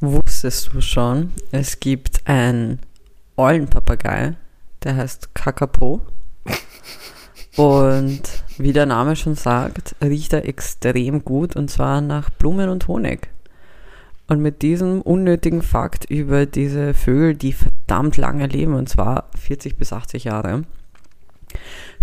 Wusstest du schon, es gibt einen Eulenpapagei, der heißt Kakapo. Und wie der Name schon sagt, riecht er extrem gut und zwar nach Blumen und Honig. Und mit diesem unnötigen Fakt über diese Vögel, die verdammt lange leben, und zwar 40 bis 80 Jahre,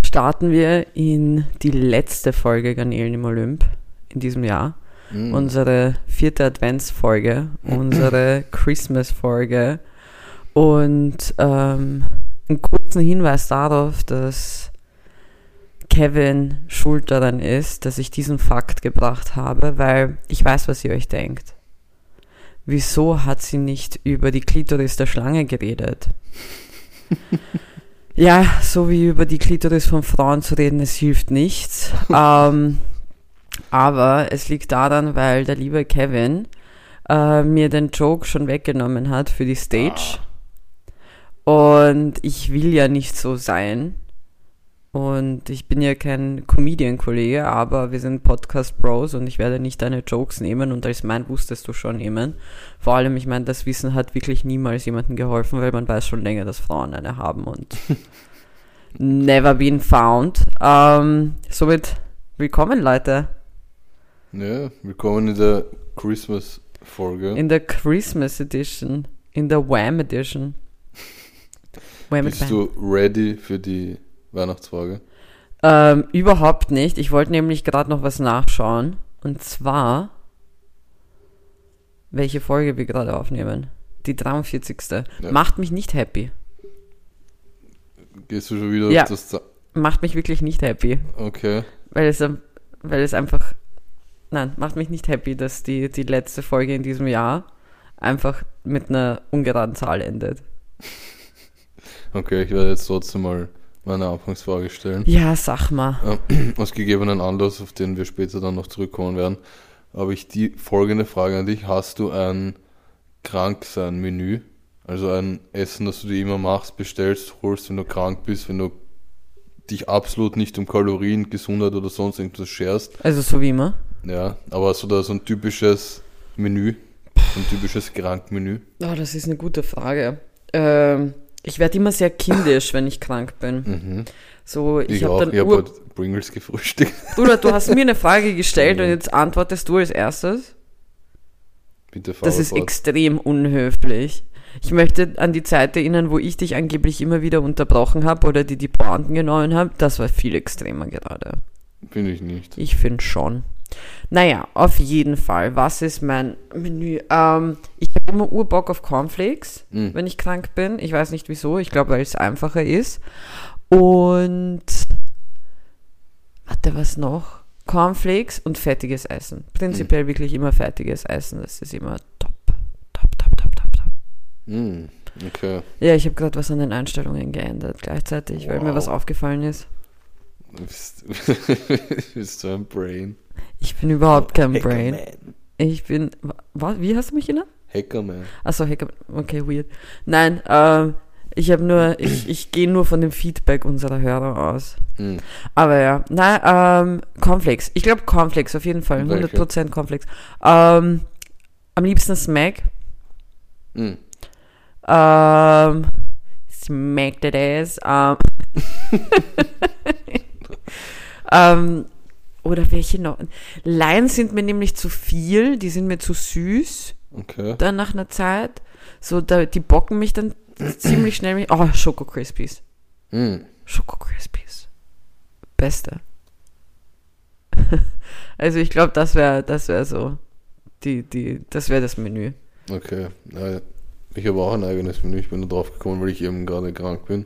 starten wir in die letzte Folge Garnelen im Olymp in diesem Jahr. Mm. Unsere vierte Adventsfolge, unsere Christmas-Folge und ähm, einen kurzen Hinweis darauf, dass Kevin schuld daran ist, dass ich diesen Fakt gebracht habe, weil ich weiß, was ihr euch denkt. Wieso hat sie nicht über die Klitoris der Schlange geredet? ja, so wie über die Klitoris von Frauen zu reden, es hilft nichts. ähm, aber es liegt daran, weil der liebe Kevin äh, mir den Joke schon weggenommen hat für die Stage. Und ich will ja nicht so sein. Und ich bin ja kein Comedian-Kollege, aber wir sind Podcast-Bros und ich werde nicht deine Jokes nehmen und als mein wusstest du schon nehmen. Vor allem, ich meine, das Wissen hat wirklich niemals jemandem geholfen, weil man weiß schon länger, dass Frauen eine haben und never been found. Ähm, somit willkommen, Leute, Ja, willkommen in der Christmas-Folge. in der Christmas Edition, in der Wham Edition. Wham Bist du ready für die Weihnachtsfolge? Ähm, überhaupt nicht. Ich wollte nämlich gerade noch was nachschauen. Und zwar, welche Folge wir gerade aufnehmen. Die 43. Ja. Macht mich nicht happy. Gehst du schon wieder Ja. auf das... Macht mich wirklich nicht happy. Okay. Weil es, weil es einfach. Nein, macht mich nicht happy, dass die, die letzte Folge in diesem Jahr einfach mit einer ungeraden Zahl endet. Okay, ich werde jetzt trotzdem mal meine Anfangsfrage stellen. Ja, sag mal. Ähm, Aus gegebenen Anlass, auf den wir später dann noch zurückkommen werden, habe ich die folgende Frage an dich. Hast du ein Kranksein-Menü? Also ein Essen, das du dir immer machst, bestellst, holst, wenn du krank bist, wenn du dich absolut nicht um Kalorien, Gesundheit oder sonst irgendwas scherst. Also so wie immer. Ja, aber so da so ein typisches Menü, so ein typisches Krankmenü. Oh, das ist eine gute Frage. Ähm, ich werde immer sehr kindisch, wenn ich krank bin. Mhm. So, ich, Ich, habe dann ich Ur heute Pringles gefrühstückt. Bruder, du hast mir eine Frage gestellt und jetzt antwortest du als erstes. Bitte fahr Das ist fort. extrem unhöflich. Ich möchte an die Zeit erinnern, wo ich dich angeblich immer wieder unterbrochen habe oder die die Pointen genommen habe. Das war viel extremer gerade. Finde ich nicht. Ich finde schon. Naja, auf jeden Fall. Was ist mein Menü? Ähm, ich habe immer Urbock auf Cornflakes, Mhm. wenn ich krank bin. Ich weiß nicht wieso. Ich glaube, weil es einfacher ist. Und warte, was noch? Cornflakes und fettiges Essen. Prinzipiell wirklich immer fettiges Essen. Das ist immer top. Top, top, top, top, top. Mm, okay. Ja, ich habe gerade was an den Einstellungen geändert gleichzeitig, weil mir Wow. was aufgefallen ist. Du bist, du bist so ein Brain. Ich bin überhaupt kein Brain. Hackerman. Ich bin. wa- Wie hast du mich genannt? Hackerman. Achso, Hacker. Okay, weird. Nein, ähm, ich habe nur, ich, ich gehe nur von dem Feedback unserer Hörer aus. Mm. Aber ja, nein, ähm, Cornflakes. Ich glaube Cornflakes, auf jeden Fall. Welche? 100% Cornflakes. Ähm, am liebsten Smack. Mm. Ähm, smack that ass. Ähm, ähm, oder welche noch? Lions sind mir nämlich zu viel, die sind mir zu süß. Okay. dann nach einer Zeit. So, da, die bocken mich dann ziemlich schnell. Mit, oh, Schoko Crispies. Mm. Schoko Crispies. Beste. also ich glaube, das wäre das wäre so die die das wäre das Menü. Okay. Ich habe auch ein eigenes Menü. Ich bin da drauf gekommen, weil ich eben gerade krank bin.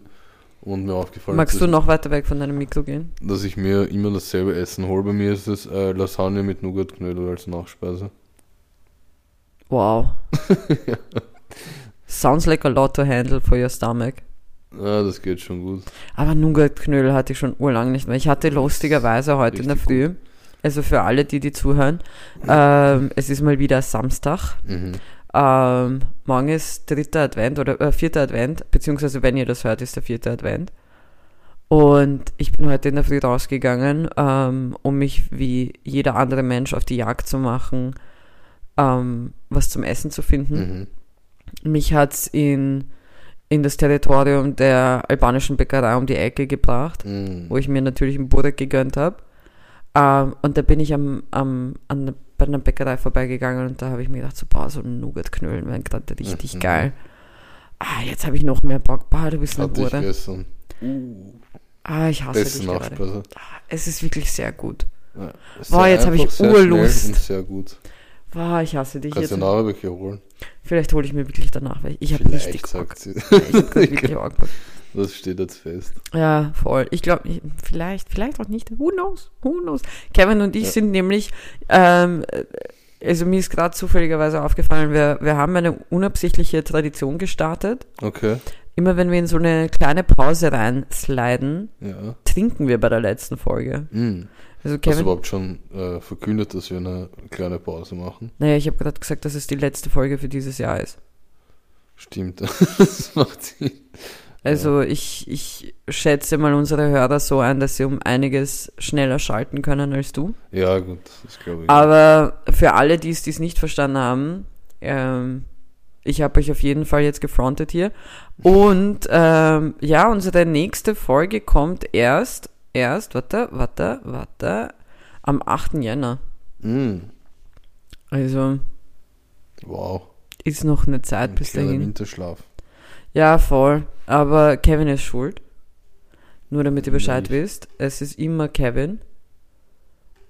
Und mir aufgefallen Magst du noch weiter weg von deinem Mikro gehen? dass ich mir immer dasselbe Essen hole. Bei mir ist es äh, Lasagne mit Nougatknödel als Nachspeise. Wow. Sounds like a lot to handle for your stomach. Ja, das geht schon gut. Aber Nougat-Knödel hatte ich schon urlang nicht mehr. Ich hatte lustigerweise heute in der Früh, also für alle, die die zuhören, ähm, es ist mal wieder Samstag. Mhm. Ähm, morgen ist dritter Advent oder äh, vierter Advent, beziehungsweise wenn ihr das hört, ist der vierte Advent. Und ich bin heute in der Früh rausgegangen, ähm, um mich wie jeder andere Mensch auf die Jagd zu machen ähm, was zum Essen zu finden. Mhm. Mich hat's in, in das Territorium der albanischen Bäckerei um die Ecke gebracht, Mhm. wo ich mir natürlich einen Burek gegönnt habe. Ähm, und da bin ich am, am, an, bei einer Bäckerei vorbeigegangen und da habe ich mir gedacht, so, boah, so ein Nougat-Knödeln wären gerade richtig Mhm. geil. Ah, jetzt habe ich noch mehr Bock. Boah, du bist eine Hure. gestern. Ah, ich hasse Besten dich gerade. Ah, Es ist wirklich sehr gut. Ja. Boah, jetzt hab ich Urlust. sehr gut. Boah, ich hasse dich Kannst jetzt. ja nachher welche holen. Vielleicht hole ich mir wirklich danach welche. Ich habe richtig Bock. ich hab grad wirklich Bock. Das steht jetzt fest. Ja, voll. Ich glaube, vielleicht, vielleicht auch nicht. Who knows? Who knows? Kevin und ich Ja. sind nämlich, ähm, äh, also mir ist gerade zufälligerweise aufgefallen, wir, wir haben eine unabsichtliche Tradition gestartet. Okay. Immer wenn wir in so eine kleine Pause reinsliden, Ja. trinken wir bei der letzten Folge. Mhm. Also Hast du Kevin, überhaupt schon äh, verkündet, dass wir eine kleine Pause machen? naja, ich habe gerade gesagt, dass es die letzte Folge für dieses Jahr ist. Stimmt. das macht Sinn. Also ich, ich schätze mal unsere Hörer so ein, dass sie um einiges schneller schalten können als du. Ja, gut, das glaube ich. Aber für alle, die es dies nicht verstanden haben, ähm, ich habe euch auf jeden Fall jetzt gefrontet hier. Und ähm, ja, unsere nächste Folge kommt erst, erst, warte, warte, warte, am 8. Jänner. Mhm. Also Wow. ist noch eine Zeit Ein bis dahin. Winterschlaf. Ja, voll. Aber Kevin ist schuld. Nur damit ihr Bescheid Nicht. wisst. Es ist immer Kevin.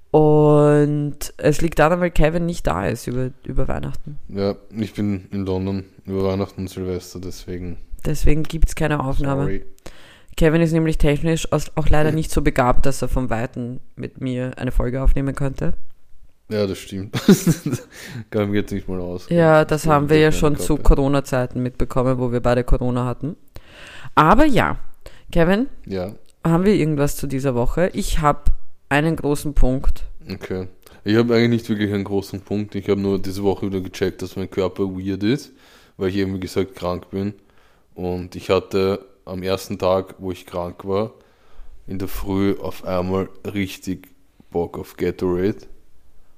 Und es liegt daran, weil Kevin nicht da ist über, über Weihnachten. Ja, ich bin in London über Weihnachten und Silvester, deswegen. Deswegen gibt es keine Aufnahme. Sorry. Kevin ist nämlich technisch auch leider nicht so begabt, dass er vom Weiten mit mir eine Folge aufnehmen könnte. Ja, das stimmt. Mir jetzt nicht mal aus. Ja, das haben wir ja schon zu. Corona-Zeiten mitbekommen, wo wir beide Corona hatten. Aber ja, Kevin, Ja, haben wir irgendwas zu dieser Woche? Ich habe einen großen Punkt. okay. Ich habe eigentlich nicht wirklich einen großen Punkt. Ich habe nur diese Woche wieder gecheckt, dass mein Körper weird ist, weil ich eben, wie gesagt, krank bin. Und ich hatte am ersten Tag, wo ich krank war, in der Früh auf einmal richtig Bock auf Gatorade.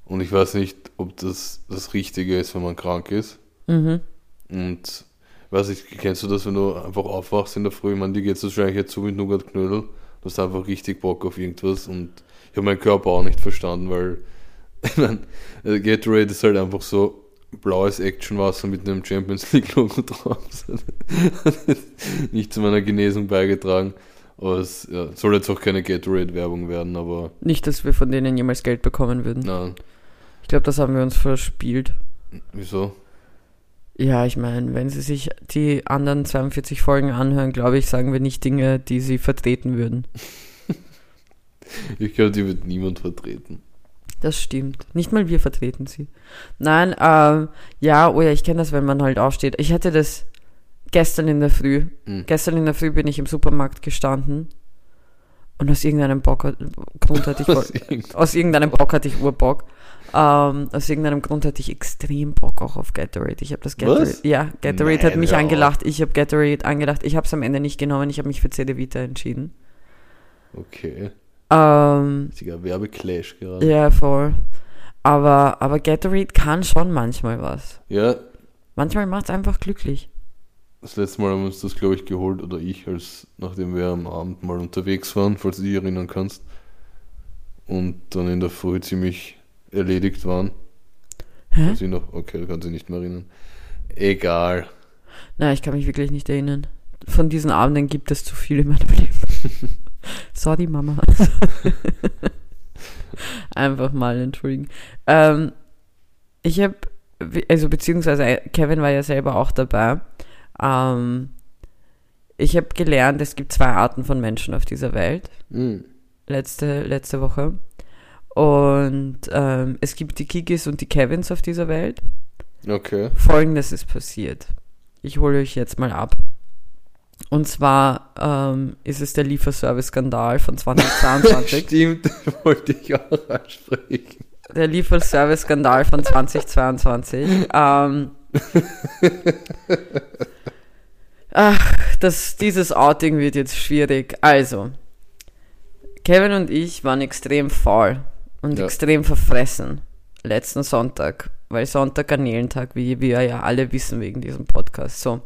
Und ich weiß nicht, ob das das Richtige ist, wenn man krank ist. Mhm. Und weiß ich, kennst du das, wenn du einfach aufwachst in der Früh? Ich meine, dir geht es wahrscheinlich jetzt so mit Nougat-Knödel. Du hast einfach richtig Bock auf irgendwas und ich habe meinen Körper auch nicht verstanden, weil ich meine, äh, Gatorade ist halt einfach so blaues Actionwasser mit einem Champions League Logo drauf. Nicht zu meiner Genesung beigetragen. Aber es ja, soll jetzt auch keine Gatorade-Werbung werden, aber Nicht, dass wir von denen jemals Geld bekommen würden. nein. Ich glaube, das haben wir uns verspielt. Wieso? Ja, ich meine, wenn Sie sich die anderen 42 Folgen anhören, glaube ich, sagen wir nicht Dinge, die Sie vertreten würden. Ich glaube, die wird niemand vertreten. Das stimmt. Nicht mal wir vertreten sie. Nein, ähm, ja, oh ja, ich kenne das, wenn man halt aufsteht. Ich hatte das gestern in der Früh. Mhm. Gestern in der Früh bin ich im Supermarkt gestanden und aus irgendeinem Bock, Grund hatte ich voll, Aus irgendeinem aus irgendeinem Bock hatte ich Urbock. Ähm, aus irgendeinem Grund hatte ich extrem Bock auch auf Gatorade. Ich habe das Gatorade, Was? ja, Gatorade hat Nein, mich hör auf. angelacht. Ich habe Gatorade angelacht. Ich habe es am Ende nicht genommen. Ich habe mich für CD Vita entschieden. Okay. Ähm, Richtiger Werbeclash gerade. ja, voll. Aber, aber Gatorade kann schon manchmal was. Ja, Manchmal macht es einfach glücklich. das letzte Mal haben wir uns das, glaube ich, geholt, oder ich, als nachdem wir am Abend mal unterwegs waren, falls du dich erinnern kannst. Und dann in der Früh ziemlich erledigt waren. Hä? Kann sie noch, okay, kann sie nicht mehr erinnern. Egal. Nein, ich kann mich wirklich nicht erinnern. Von diesen Abenden gibt es zu viel in meinem Leben. Sorry, Mama. Einfach mal entschuldigen. Ähm, ich habe, also beziehungsweise äh, Kevin war ja selber auch dabei. Ähm, ich habe gelernt, es gibt zwei Arten von Menschen auf dieser Welt. Hm. Letzte, letzte Woche. Und ähm, es gibt die Kikis und die Kevins auf dieser Welt. Okay. Folgendes ist passiert. Ich hole euch jetzt mal ab. Und zwar ähm, ist es der Lieferservice-Skandal von 2022. Stimmt, wollte ich auch ansprechen. der Lieferservice-Skandal von 2022. Ähm, ach, das, dieses Outing wird jetzt schwierig. Also, Kevin und ich waren extrem faul und Ja. extrem verfressen. letzten Sonntag, weil Sonntag Garnelentag, wie wir ja alle wissen wegen diesem Podcast. So.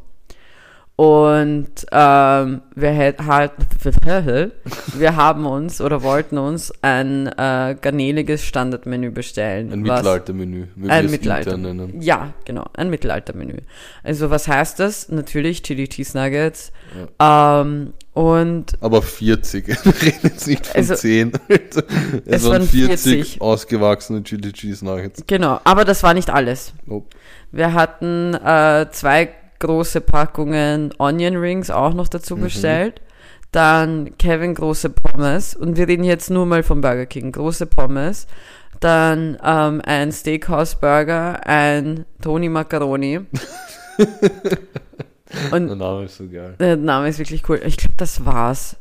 Und ähm, wir, halt, wir haben uns oder wollten uns ein äh, garneliges Standardmenü bestellen. Ein Mittelaltermenü, ein es Mittelalter. intern nennen. Ja, genau, ein Mittelaltermenü. Also was heißt das? Natürlich Chili Cheese Nuggets. Ähm, und Aber 40. Wir reden jetzt nicht von Also, 10. es es waren waren 40, 40. ausgewachsene Chili Cheese Nuggets. genau, aber das war nicht alles. Oh. Wir hatten äh, zwei große Packungen Onion Rings auch noch dazu bestellt. Dann Kevin große Pommes. Und wir reden jetzt nur mal vom Burger King. Große Pommes. Dann ähm, ein Steakhouse Burger, ein Tony Macaroni. Und Der Name ist so geil. der Name ist wirklich cool. Ich glaube, das war's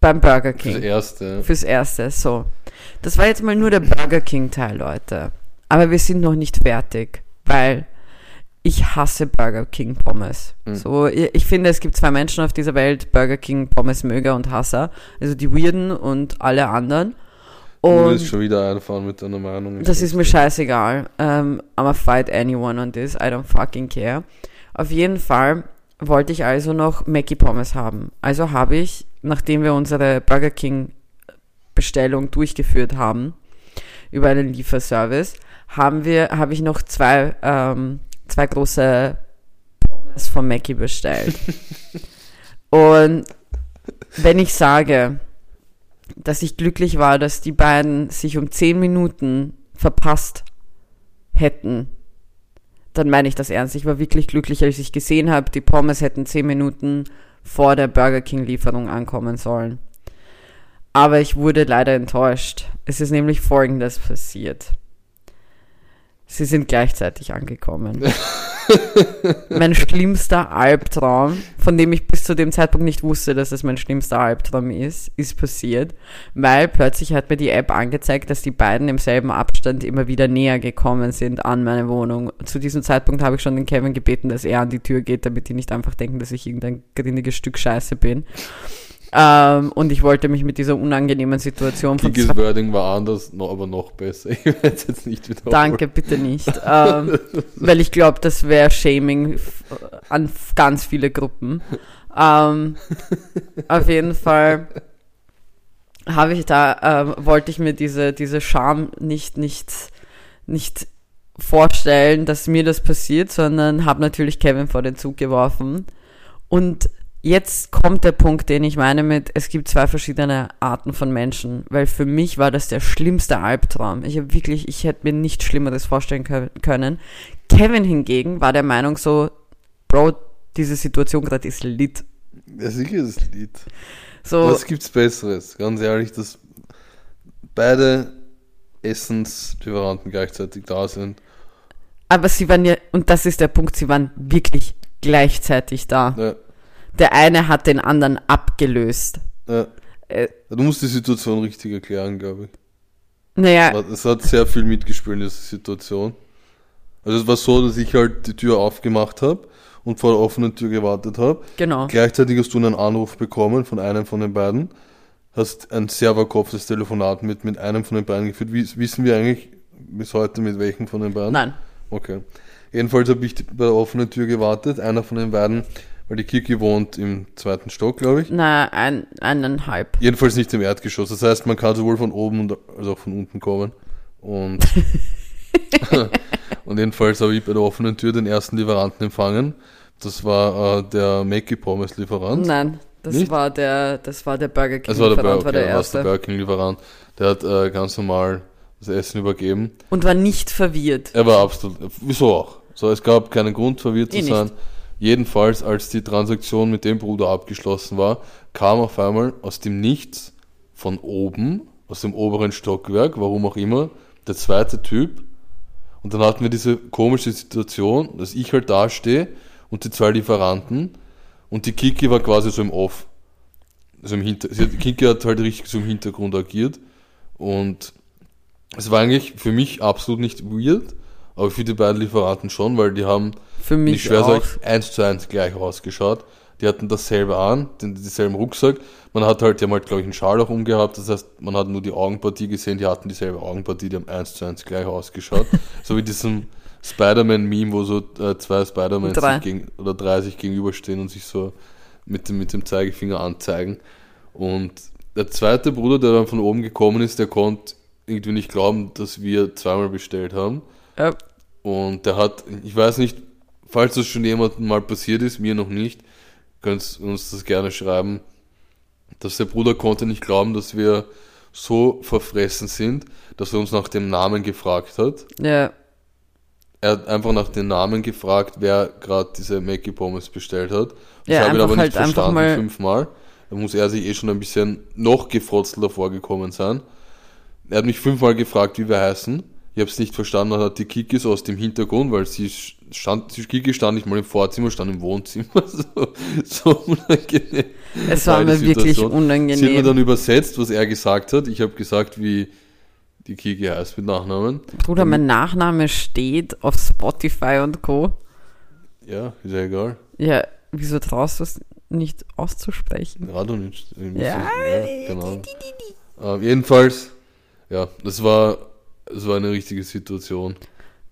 beim Burger King. erste. Fürs Erste, so. Das war jetzt mal nur der Burger King-Teil, Leute. Aber wir sind noch nicht fertig, weil ich hasse Burger King Pommes. Mhm. So, ich, finde, es gibt zwei Menschen auf dieser Welt, Burger King Pommes Möger und Hasser. Also die Weirden und alle anderen. du Und willst schon wieder einfahren mit deiner Meinung. das ist mir scheißegal. Um, I'm a fight anyone on this. I don't fucking care. Auf jeden Fall wollte ich also noch Mackie Pommes haben. Also habe ich, nachdem wir unsere Burger King Bestellung durchgeführt haben, über einen Lieferservice, haben wir, habe ich noch zwei, ähm, zwei große Pommes von Mackie bestellt. Und wenn ich sage, dass ich glücklich war, dass die beiden sich um 10 Minuten verpasst hätten, dann meine ich das ernst. Ich war wirklich glücklich, als ich gesehen habe, die Pommes hätten 10 Minuten vor der Burger King Lieferung ankommen sollen. Aber ich wurde leider enttäuscht. Es ist nämlich Folgendes passiert. Sie sind gleichzeitig angekommen. mein schlimmster Albtraum, von dem ich bis zu dem Zeitpunkt nicht wusste, dass es mein schlimmster Albtraum ist, ist passiert, weil plötzlich hat mir die App angezeigt, dass die beiden im selben Abstand immer wieder näher gekommen sind an meine Wohnung. Zu diesem Zeitpunkt habe ich schon den Kevin gebeten, dass er an die Tür geht, damit die nicht einfach denken, dass ich irgendein grinniges Stück Scheiße bin. Ähm, und ich wollte mich mit dieser unangenehmen Situation von Kikis Wording war anders, no, aber noch besser. Ich werde es jetzt nicht wiederholen. Danke, bitte nicht. ähm, weil ich glaube, das wäre Shaming f- an ganz viele Gruppen. Ähm, auf jeden Fall habe ich da, ähm, wollte ich mir diese, diese Scham nicht, nicht, nicht vorstellen, dass mir das passiert, sondern habe natürlich Kevin vor den Zug geworfen. Und jetzt kommt der Punkt, den ich meine mit, es gibt zwei verschiedene Arten von Menschen, weil für mich war das der schlimmste Albtraum. Ich habe wirklich, ich hätte mir nichts Schlimmeres vorstellen kö- können. Kevin hingegen war der Meinung so, Bro, diese Situation gerade ist lit. Ja, sicher ist das Lied. So, Was gibt's Besseres? Ganz ehrlich, dass beide Essenslieferanten gleichzeitig da sind. aber sie waren ja, und das ist der Punkt, sie waren wirklich gleichzeitig da. Ja, Der eine hat den anderen abgelöst. ja. Äh, Du musst die Situation richtig erklären, glaube ich. naja, Es hat sehr viel mitgespielt in dieser Situation. Also es war so, dass ich halt die Tür aufgemacht habe und vor der offenen Tür gewartet habe. genau. Gleichzeitig hast du einen Anruf bekommen von einem von den beiden. Hast ein sehr verkopftes Telefonat mit, mit einem von den beiden geführt. Wissen wir eigentlich bis heute mit welchem von den beiden? Nein. Okay. Jedenfalls habe ich bei der offenen Tür gewartet. Einer von den beiden, weil die Kiki wohnt im zweiten Stock, glaube ich. Na, ein, eineinhalb. Jedenfalls nicht im Erdgeschoss. Das heißt, man kann sowohl von oben und- als auch von unten kommen. Und, und jedenfalls habe ich bei der offenen Tür den ersten Lieferanten empfangen. Das war äh, der Mackie Pommes Lieferant. Nein, das Nicht? war der, das war der Burger King Das war der, Lieferant, Burger, war der okay, war's der erste. Burger King Lieferant. Der hat äh, ganz normal das Essen übergeben. Und war nicht verwirrt. Er war absolut, wieso auch? So, es gab keinen Grund verwirrt zu Eh nicht. Jedenfalls, als die Transaktion mit dem Bruder abgeschlossen war, kam auf einmal aus dem Nichts von oben, aus dem oberen Stockwerk, warum auch immer, der zweite Typ. Und dann hatten wir diese komische Situation, dass ich halt da stehe und die zwei Lieferanten und die Kiki war quasi so im Off. Also im Hinter sie hat, Kiki hat halt richtig so im Hintergrund agiert und es war eigentlich für mich absolut nicht weird, aber für die beiden Lieferanten schon, weil die haben Für ich mich auch. euch, eins zu eins gleich ausgeschaut. die hatten dasselbe an, den, dieselben Rucksack. Man hat halt, die haben halt, glaube ich, einen Schal auch umgehabt, das heißt, man hat nur die Augenpartie gesehen, die hatten dieselbe Augenpartie, die haben eins zu eins gleich ausgeschaut. so wie diesem Spider-Man-Meme, wo so äh, zwei Spider-Man oder drei sich gegenüberstehen und sich so mit dem, mit dem Zeigefinger anzeigen. Und der zweite Bruder, der dann von oben gekommen ist, der konnte irgendwie nicht glauben, dass wir zweimal bestellt haben. Ja, Und der hat, ich weiß nicht, falls das schon jemandem mal passiert ist, mir noch nicht, könnt uns das gerne schreiben, dass der Bruder konnte nicht glauben, dass wir so verfressen sind, dass er uns nach dem Namen gefragt hat. ja. Er hat einfach nach den Namen gefragt, wer gerade diese Mackie Pommes bestellt hat. Ja, ich habe ihn aber nicht halt einfach verstanden, mal- fünfmal. Da muss er sich eh schon ein bisschen noch gefrotzelter vorgekommen sein. Er hat mich fünfmal gefragt, wie wir heißen. Ich habe es nicht verstanden, dann hat die Kiki so aus dem Hintergrund, weil sie stand, die Kiki stand nicht mal im Vorzimmer, stand im Wohnzimmer. So, so unangenehm. Es war die mir wirklich Situation. Sie hat mir unangenehm. dann übersetzt, was er gesagt hat. Ich habe gesagt, wie die Kiki heißt mit Nachnamen. Bruder, mein Nachname steht auf Spotify und Co. Ja, ist ja egal. Ja, wieso traust du es nicht auszusprechen? Radonitsch. Ja. ja genau. Ähm, jedenfalls, ja, das war, das war eine richtige Situation.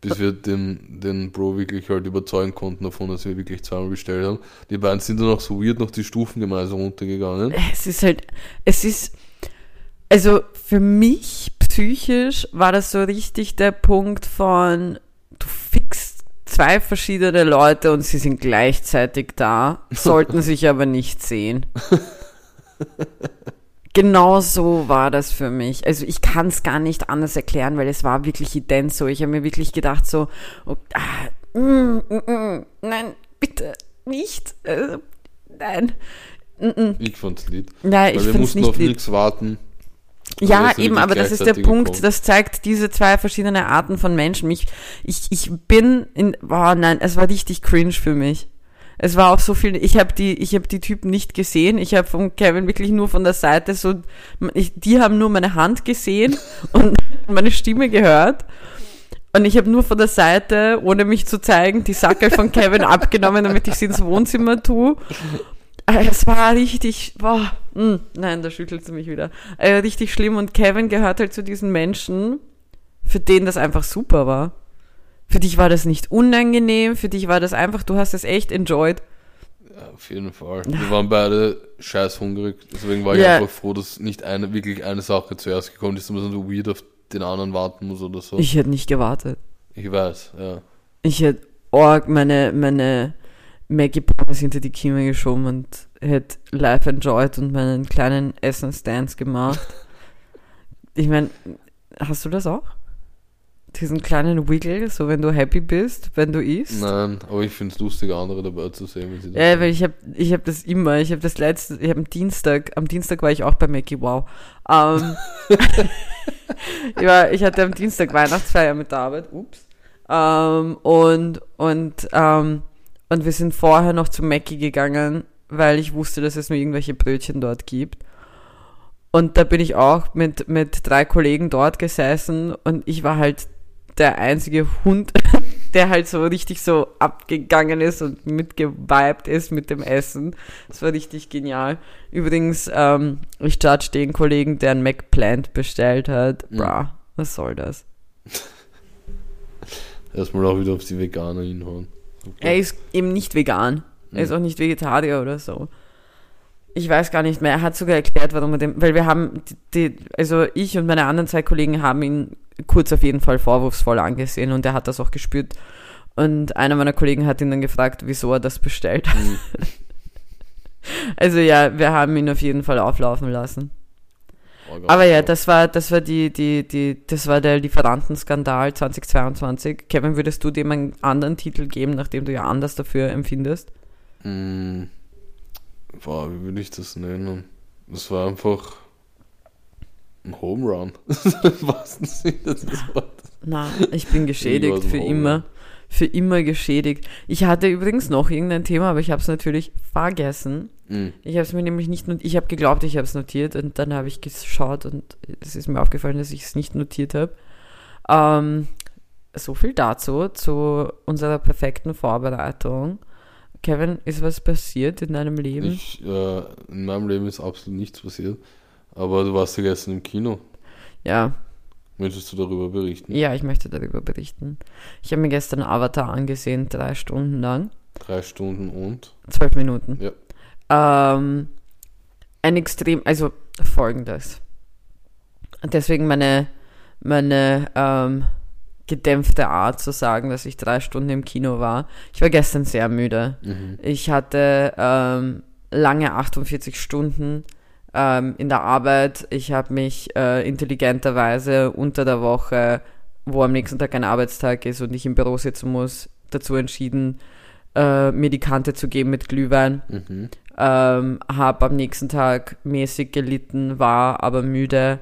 Bis wir den, den Bro wirklich halt überzeugen konnten davon, dass wir wirklich zweimal bestellt haben. Die beiden sind dann auch so weird noch die Stufen gemeinsam runtergegangen. Es ist halt, es ist, also für mich psychisch war das so richtig der Punkt von, du fixst zwei verschiedene Leute und sie sind gleichzeitig da, sollten sich aber nicht sehen. Genau so war das für mich. Also ich kann es gar nicht anders erklären, weil es war wirklich ident so. Ich habe mir wirklich gedacht so, oh, ah, mm, mm, mm, nein, bitte nicht. Äh, nein. Mm, mm. Ich fand's. Nein, Weil ich wir finde es mussten nicht auf nichts warten. Ja, wir eben, aber das ist der Punkt, kommen. das zeigt diese zwei verschiedene Arten von Menschen. Ich, ich, ich bin in, boah, nein, es war richtig cringe für mich. Es war auch so viel, ich habe die, ich habe die Typen nicht gesehen. Ich habe von Kevin wirklich nur von der Seite so, ich, die haben nur meine Hand gesehen und meine Stimme gehört. Und ich habe nur von der Seite, ohne mich zu zeigen, die Sackel von Kevin abgenommen, damit ich sie ins Wohnzimmer tue. Äh, Es war richtig, boah, mm, nein, da schüttelt sie mich wieder. Äh, richtig schlimm und Kevin gehört halt zu diesen Menschen, für denen das einfach super war. Für dich war das nicht unangenehm, für dich war das einfach, du hast es echt enjoyed. Ja, auf jeden Fall. Wir waren beide scheiß hungrig. Deswegen war ich Ja. einfach froh, dass nicht eine, wirklich eine Sache zuerst gekommen ist, dass man so weird auf den anderen warten muss oder so. Ich hätte nicht gewartet. Ich weiß, ja. Ich hätte org meine, meine Maggie Pommes hinter die Kiemen geschoben und hätte live enjoyed und meinen kleinen Essensdance gemacht. ich meine, hast du das auch? Diesen kleinen Wiggle, so wenn du happy bist, wenn du isst? Nein, aber ich finde es lustig, andere dabei zu sehen, wenn sie das Ja, weil ich habe ich hab das immer, ich habe das letzte, ich habe am Dienstag, am Dienstag war ich auch bei Mackie, wow. Ähm, ich, war, ich hatte am Dienstag Weihnachtsfeier mit der Arbeit, ups. Ähm, und, und, ähm, und wir sind vorher noch zu Mackie gegangen, weil ich wusste, dass es nur irgendwelche Brötchen dort gibt. Und da bin ich auch mit, mit drei Kollegen dort gesessen und ich war halt der einzige Hund, der halt so richtig so abgegangen ist und mitgeweibt ist mit dem Essen. Das war richtig genial. Übrigens, ähm, ich judge den Kollegen, der ein McPlant bestellt hat. Mhm. Bra, was soll das? Erstmal auch wieder auf die Veganer hinhauen. Er ist eben nicht vegan. Er ist Mhm. auch nicht Vegetarier oder so. Ich weiß gar nicht mehr. Er hat sogar erklärt, warum er dem, weil wir haben, die, also ich und meine anderen zwei Kollegen haben ihn kurz auf jeden Fall vorwurfsvoll angesehen und er hat das auch gespürt. Und einer meiner Kollegen hat ihn dann gefragt, wieso er das bestellt hat. Mhm. Also ja, wir haben ihn auf jeden Fall auflaufen lassen. Orga. Aber ja, das war, das war die, die, die, das war der Lieferantenskandal 2022. Kevin, würdest du dem einen anderen Titel geben, nachdem du ja anders dafür empfindest? Mm, boah, wie würde ich das nennen? Das war einfach ein Home Run. Im wahrsten Sinne des Wortes. Na, ich bin geschädigt für immer. Für immer geschädigt. Ich hatte übrigens noch irgendein Thema, aber ich habe es natürlich vergessen. Mm, Ich habe es mir nämlich nicht notiert. Ich habe geglaubt, ich habe es notiert und dann habe ich geschaut und es ist mir aufgefallen, dass ich es nicht notiert habe. Ähm, so viel dazu, zu unserer perfekten Vorbereitung. Kevin, ist was passiert in deinem Leben? Ich, äh, in meinem Leben ist absolut nichts passiert. Aber du warst ja gestern im Kino. ja, Möchtest du darüber berichten? ja, ich möchte darüber berichten. Ich habe mir gestern Avatar angesehen, drei Stunden lang. Drei Stunden und? Zwölf Minuten. Ja. Ähm, ein extrem, also folgendes. Deswegen meine, meine ähm, gedämpfte Art zu sagen, dass ich drei Stunden im Kino war. Ich war gestern sehr müde. Mhm. Ich hatte ähm, lange 48 Stunden ähm, in der Arbeit. Ich habe mich äh, intelligenterweise unter der Woche, wo am nächsten Tag ein Arbeitstag ist und ich im Büro sitzen muss, dazu entschieden, äh, mir die Kante zu geben mit Glühwein. Mhm. Ähm, habe am nächsten Tag mäßig gelitten, war aber müde.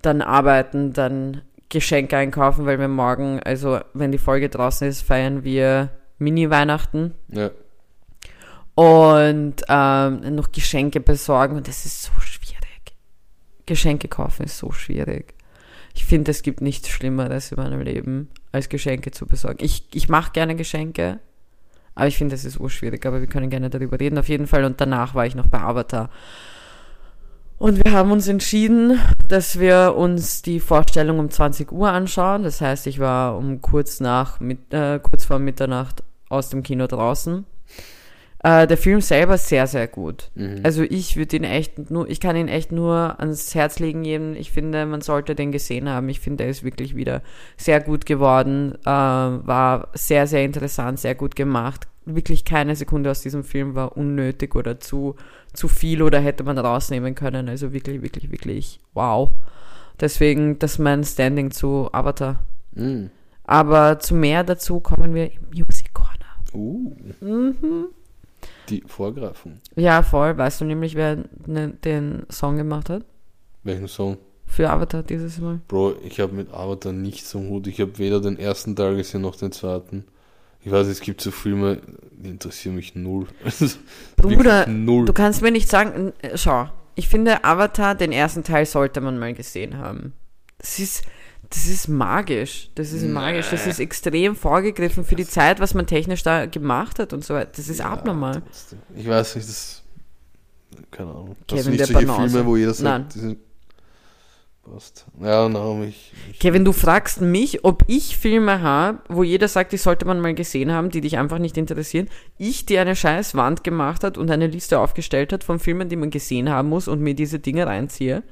Dann arbeiten, dann Geschenke einkaufen, weil wir morgen, also wenn die Folge draußen ist, feiern wir Mini-Weihnachten Ja. und ähm, noch Geschenke besorgen und das ist so schwierig. Geschenke kaufen ist so schwierig. Ich finde, es gibt nichts Schlimmeres in meinem Leben, als Geschenke zu besorgen. Ich, ich mache gerne Geschenke, aber ich finde, das ist urschwierig, aber wir können gerne darüber reden auf jeden Fall und danach war ich noch bei Avatar. Und wir haben uns entschieden, dass wir uns die Vorstellung um 20 Uhr anschauen. Das heißt, ich war um kurz nach, mit, äh, kurz vor Mitternacht aus dem Kino draußen. Äh, der Film selber ist sehr, sehr gut. Mhm. Also ich würde ihn echt nur, ich kann ihn echt nur ans Herz legen jedem. Ich finde, man sollte den gesehen haben. Ich finde, er ist wirklich wieder sehr gut geworden. Äh, war sehr, sehr interessant, sehr gut gemacht. Wirklich keine Sekunde aus diesem Film war unnötig oder zu, zu viel oder hätte man rausnehmen können. Also wirklich, wirklich, wirklich wow. Deswegen, das ist mein Standing zu Avatar. Mhm. Aber zu mehr dazu kommen wir im Music Corner. Uh, Mhm. die Vorgreifung. Ja, voll. Weißt du nämlich, wer ne, den Song gemacht hat? Welchen Song? Für Avatar dieses Mal. Bro, ich habe mit Avatar nichts am Hut. Ich habe weder den ersten Teil gesehen noch den zweiten. Ich weiß, es gibt so Filme, die interessieren mich null. Also, Bruder, null. du kannst mir nicht sagen, äh, schau, ich finde Avatar, den ersten Teil sollte man mal gesehen haben. Das ist, das ist magisch. Das ist magisch. Das ist extrem vorgegriffen für die Zeit, was man technisch da gemacht hat und so weiter. Das ist Ja, abnormal. Ich weiß nicht, das. Keine Ahnung. Das Kevin, sind der nicht solche Banause. Filme, wo jeder sagt, Nein. die sind. Passt. Ja, na, ich. ich Kevin, du fragst mich, ob ich Filme habe, wo jeder sagt, die sollte man mal gesehen haben, die dich einfach nicht interessieren. Ich, die eine scheiß Wand gemacht hat und eine Liste aufgestellt hat von Filmen, die man gesehen haben muss und mir diese Dinge reinziehe.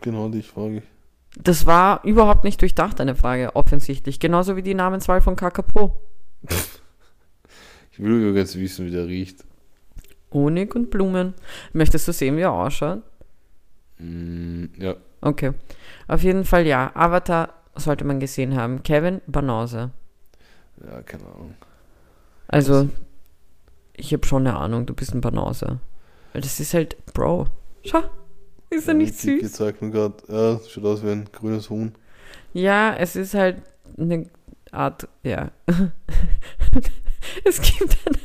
Genau die Frage. Das war überhaupt nicht durchdacht, eine Frage, offensichtlich. Genauso wie die Namenswahl von Kakapo. Ich will übrigens wissen, wie der riecht. Honig und Blumen. Möchtest du sehen, wie er ausschaut? Mm, ja. Okay. Auf jeden Fall ja. Avatar sollte man gesehen haben. Kevin, Banause. Ja, keine Ahnung. Also, ich habe schon eine Ahnung, du bist ein Banause. Weil das ist halt, Bro. Schau, ist er Ja, nicht die- die süß? zeigt mir gerade, ja, schaut aus wie ein grünes Huhn. Ja, es ist halt eine Art, ja. es gibt einen,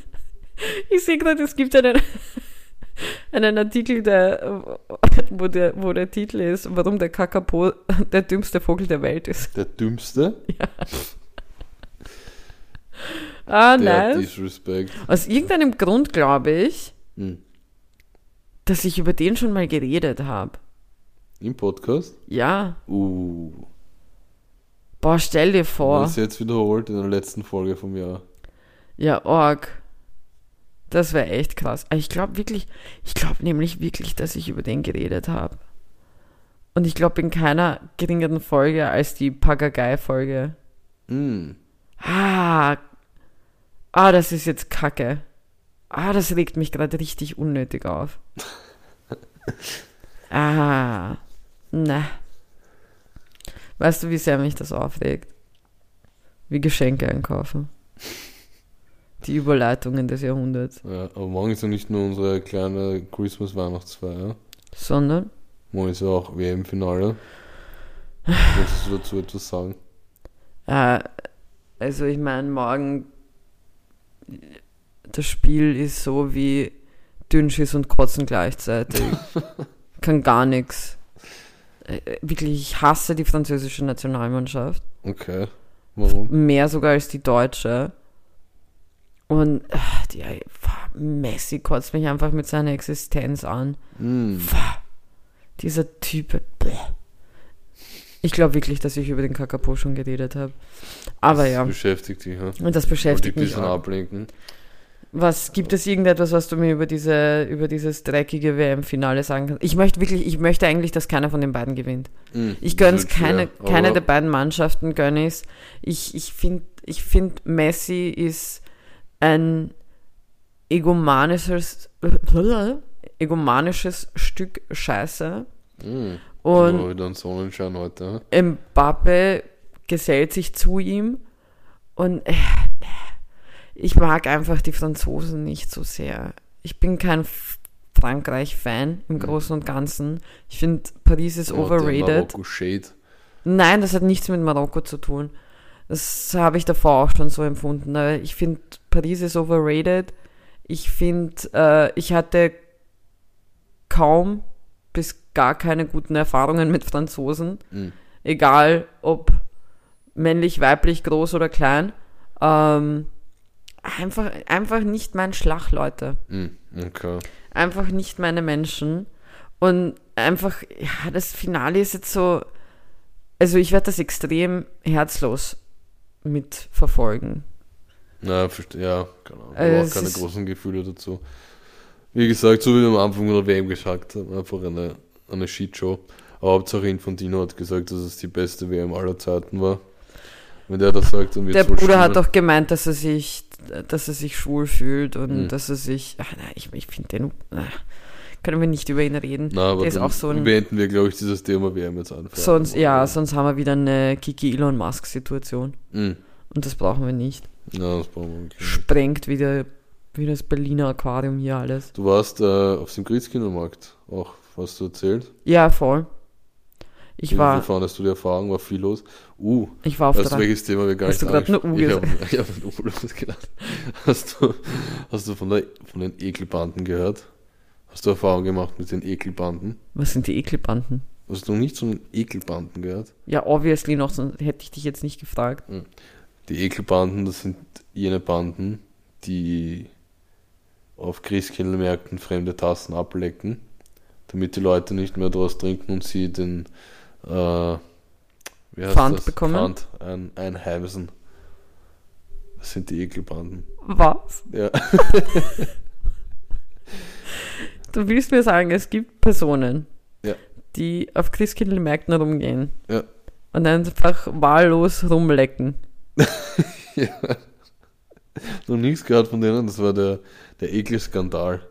ich sehe gerade, es gibt einen, einen Artikel, der, wo, der, wo der Titel ist, warum der Kakapo der dümmste Vogel der Welt ist. Der dümmste, Ah, der nice. Disrespect. Aus irgendeinem Grund glaube ich, Hm. dass ich über den schon mal geredet habe. Im Podcast? Ja. Uh. Boah, stell dir vor. Das jetzt wiederholt in der letzten Folge vom Jahr. Ja, Org. Das wäre echt krass. Ich glaube wirklich, ich glaube nämlich wirklich, dass ich über den geredet habe. Und ich glaube in keiner geringeren Folge als die Pagagei-Folge. Hm. Ah. Ah, das ist jetzt Kacke. Ah, das regt mich gerade richtig unnötig auf. ah. Ne. Weißt du, wie sehr mich das aufregt? Wie Geschenke einkaufen. Die Überleitungen des Jahrhunderts. Ja, aber morgen ist ja nicht nur unsere kleine Christmas-Weihnachtsfeier. Sondern, Morgen ist ja auch WM-Finale. Möchtest du dazu etwas sagen? äh, also ich meine, morgen das Spiel ist so wie Dünnschiss und Kotzen gleichzeitig. Kann gar nichts. Äh, Wirklich, ich hasse die französische Nationalmannschaft. Okay. Warum? Mehr sogar als die deutsche. Und ach, die, Messi kotzt mich einfach mit seiner Existenz an. Mm. Pah, dieser Typ. Bäh. Ich glaube wirklich, dass ich über den Kakapo schon geredet habe. Aber Das ja, beschäftigt dich, ja. und das Und dich beschäftigt ein mich bisschen auch. ablenken. Was gibt es irgendetwas, was du mir über diese über dieses dreckige WM-Finale sagen kannst? Ich möchte wirklich, ich möchte eigentlich, dass keiner von den beiden gewinnt. Mm, Ich das wird schwer, keine, keine der beiden Mannschaften gönne ich's. Ich, ich finde, ich find, Messi ist ein egomanisches, egomanisches Stück Scheiße. Mm. Und oh, wieder ein Sonnenschein heute. Mbappe gesellt sich zu ihm und äh, ich mag einfach die Franzosen nicht so sehr. Ich bin kein Frankreich-Fan im Großen und Ganzen. Ich finde, Paris ist Ja, overrated. Nein, das hat nichts mit Marokko zu tun. Das habe ich davor auch schon so empfunden. Ich finde, Paris ist overrated. Ich finde, äh, ich hatte kaum bis gar keine guten Erfahrungen mit Franzosen. Mm. Egal ob männlich, weiblich, groß oder klein. Ähm, einfach, einfach nicht mein Schlag, Leute Mm. Okay. einfach nicht meine Menschen. Und einfach, ja, das Finale ist jetzt so, also ich werde das extrem herzlos mitverfolgen. Na, verste- ja, keine Ahnung. Aber auch keine großen Gefühle dazu. Wie gesagt, so wie wir am Anfang der WM gesagt haben, einfach eine, eine Shitshow. Aber Hauptsache Infantino hat gesagt, dass es die beste WM aller Zeiten war. Wenn der das sagt, dann wird Der Bruder hat stimmen. auch gemeint, dass er sich, dass er sich schwul fühlt und Mhm. dass er sich, ach nein, ich, ich finde den, ach, können wir nicht über ihn reden. Na, aber der ist dann auch so ein- beenden wir, glaube ich, dieses Thema WM jetzt einfach. Sonst, ja, sonst haben wir wieder eine Kiki Elon Musk Situation Mm. Und das brauchen wir nicht. Ja, das brauchen wir nicht. Sprengt wieder, wie das Berliner Aquarium hier alles. Du warst äh, auf dem Christkindlmarkt auch, hast du erzählt? Ja, voll. Ich war, fandest du die Erfahrung? War viel los? Uh, ich war auf weißt du, der welches Thema wir gar Hast nicht du angesprochen- eine U Ich habe hab ein U losgelassen. Hast du, hast du von, der, von den Ekelbanden gehört? Hast du Erfahrung gemacht mit den Ekelbanden? Was sind die Ekelbanden? Hast du noch nicht von den Ekelbanden gehört? Ja, obviously noch, sonst hätte ich dich jetzt nicht gefragt. Die Ekelbanden, das sind jene Banden, die auf Christkindlmärkten fremde Tassen ablecken, damit die Leute nicht mehr daraus trinken und sie den äh, wie heißt Pfand das? bekommen? Pfand ein, einheimsen. Das sind die Ekelbanden. Was? Ja. Du willst mir sagen, es gibt Personen, Ja. die auf Christkindlmärkten rumgehen Ja. und einfach wahllos rumlecken. Ja. Noch nichts gehört von denen, das war der, der Ekelskandal,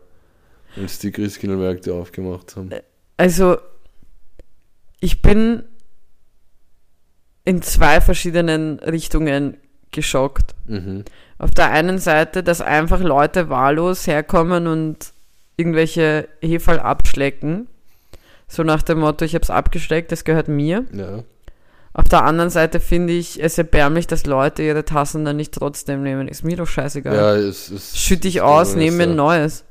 als die Christkindlmärkte aufgemacht haben. Also, ich bin in zwei verschiedenen Richtungen geschockt. Mhm. Auf der einen Seite, dass einfach Leute wahllos herkommen und irgendwelche Heferl abschlecken. So nach dem Motto, ich habe es abgesteckt, das gehört mir. Ja. Auf der anderen Seite finde ich es erbärmlich, dass Leute ihre Tassen dann nicht trotzdem nehmen. Ist mir doch scheißegal. Ja, es ist. Schütte ich aus, nehme mir ein neues.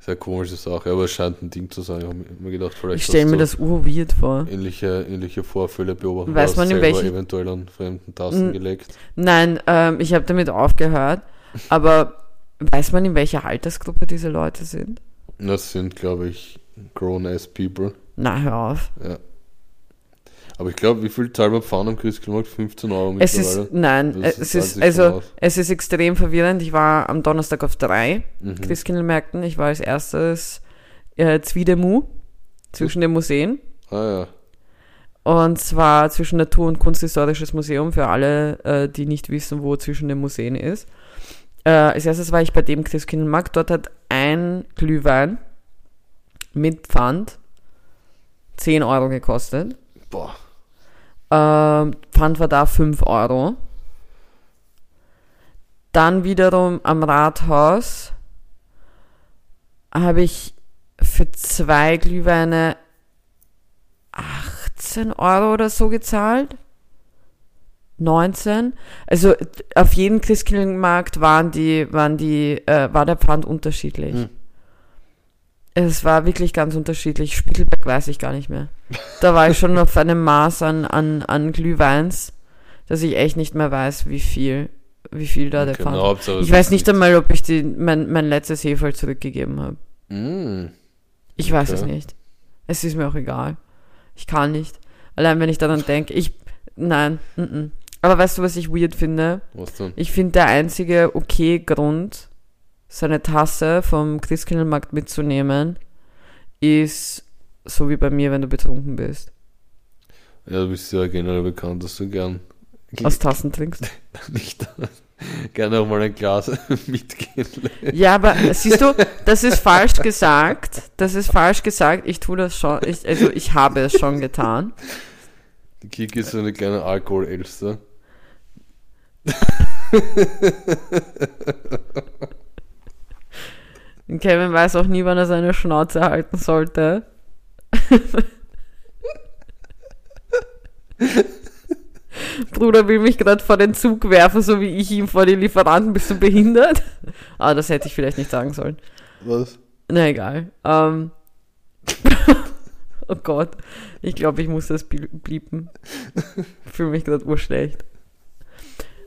sehr komische Sache, aber es scheint ein Ding zu sein. Ich habe mir gedacht, vielleicht Ich stelle mir das urweird vor. ähnliche, ähnliche Vorfälle beobachtet. Weiß man, in welchen- eventuell an fremden Tassen geleckt. Nein, ähm, ich habe damit aufgehört. Aber weiß man, in welcher Altersgruppe diese Leute sind? Das sind, glaube ich, grown-ass people. Na, hör auf. Ja. Aber ich glaube, wie viel zahlt man Pfann am Christkindlmarkt? 15 Euro Es ist, nein, Das es ist, also, es ist extrem verwirrend. Ich war am Donnerstag auf drei Mhm. Christkindlmärkten. Ich war als erstes äh, Zwiedemu zwischen den Museen. Ah ja. Und zwar zwischen Natur- und Kunsthistorisches Museum, für alle, äh, die nicht wissen, wo zwischen den Museen ist. Äh, als erstes war ich bei dem Christkindlmarkt. Dort hat ein Glühwein mit Pfand 10 Euro gekostet. Boah. Ähm, Pfand war da 5 Euro. Dann wiederum am Rathaus habe ich für zwei Glühweine 18 Euro oder so gezahlt. 19. Also auf jedem Christkindlmarkt waren die, waren die, äh, war der Pfand unterschiedlich. Hm. Es war wirklich ganz unterschiedlich. Spittelberg weiß ich gar nicht mehr. Da war ich schon auf einem Maß an, an, an Glühweins, dass ich echt nicht mehr weiß, wie viel wie viel da der na, Hauptsache, Ich es weiß nicht einmal, ob ich die, mein, mein letztes Hefe zurückgegeben habe. Mm, Ich weiß es Okay. nicht. Es ist mir auch egal. Ich kann nicht. Allein wenn ich daran denke, ich. Nein. Mm -mm. Aber weißt du, was ich weird finde? was denn? Ich finde, der einzige okay Grund, seine Tasse vom Christkindlmarkt mitzunehmen, ist so wie bei mir, wenn du betrunken bist. Ja, du bist ja generell bekannt, dass du gern Aus Tassen trinkst. nicht gerne auch mal ein Glas mitgehen. Ja, aber siehst du, das ist falsch gesagt. Das ist falsch gesagt. Ich tue das schon. Ich, also ich habe es schon getan. Die Kiki ist so eine kleine Alkoholelster. Und Kevin weiß auch nie, wann er seine Schnauze halten sollte. Bruder will mich gerade vor den Zug werfen, so wie ich ihm vor die Lieferanten. Bist du behindert? Ah, das hätte ich vielleicht nicht sagen sollen. Was? Na egal. Ähm. oh Gott. Ich glaube, ich muss das blie- bliepen. Fühle mich gerade urschlecht.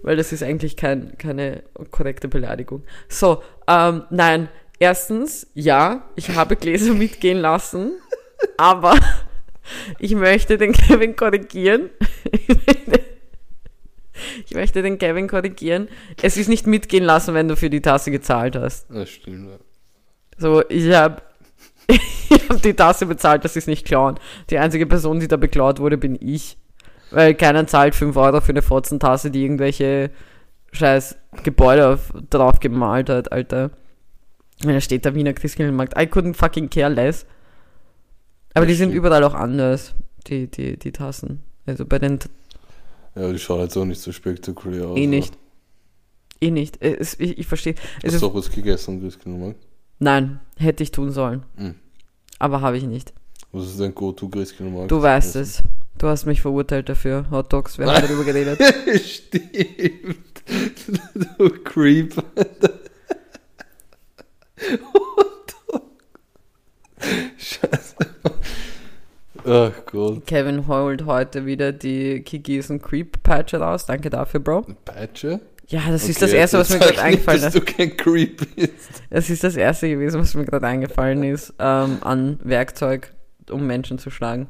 Weil das ist eigentlich kein, keine korrekte Beleidigung. So, ähm, nein. Erstens, ja, ich habe Gläser mitgehen lassen, aber ich möchte den Kevin korrigieren. Ich möchte den Kevin korrigieren. Es ist nicht mitgehen lassen, wenn du für die Tasse gezahlt hast. Das stimmt. Ja. So, ich habe ich hab die Tasse bezahlt, das ist nicht klauen. Die einzige Person, die da beklaut wurde, bin ich. Weil keiner zahlt 5 Euro für eine Fotzentasse, die irgendwelche scheiß Gebäude auf, drauf gemalt hat, Alter. Und da steht der Wiener Christkindlmarkt. I couldn't fucking care less. Aber Das die sind stimmt. überall auch anders, die, die, die Tassen. Also bei den ja, die schauen jetzt auch nicht so spektakulär aus. eh nicht. Eh nicht. Es, ich ich verstehe. Hast Es du ist, auch was gegessen Christkindlmarkt? nein, hätte ich tun sollen. Mhm. Aber habe ich nicht. Was ist dein Go-To-Christkindlmarkt? Du weißt es. Du hast mich verurteilt dafür. Hot Dogs, wir haben darüber geredet. Stimmt. Du Creep. Scheiße. Ach Gott. Kevin holt heute wieder die Kikis und Creep Peitsche raus. Danke dafür, Bro. Peitsche? Ja, das ist Okay, das erste, was mir gerade eingefallen dass ist. du kein Creep bist. Das ist das erste gewesen, was mir gerade eingefallen ist, ähm, an Werkzeug, um Menschen zu schlagen.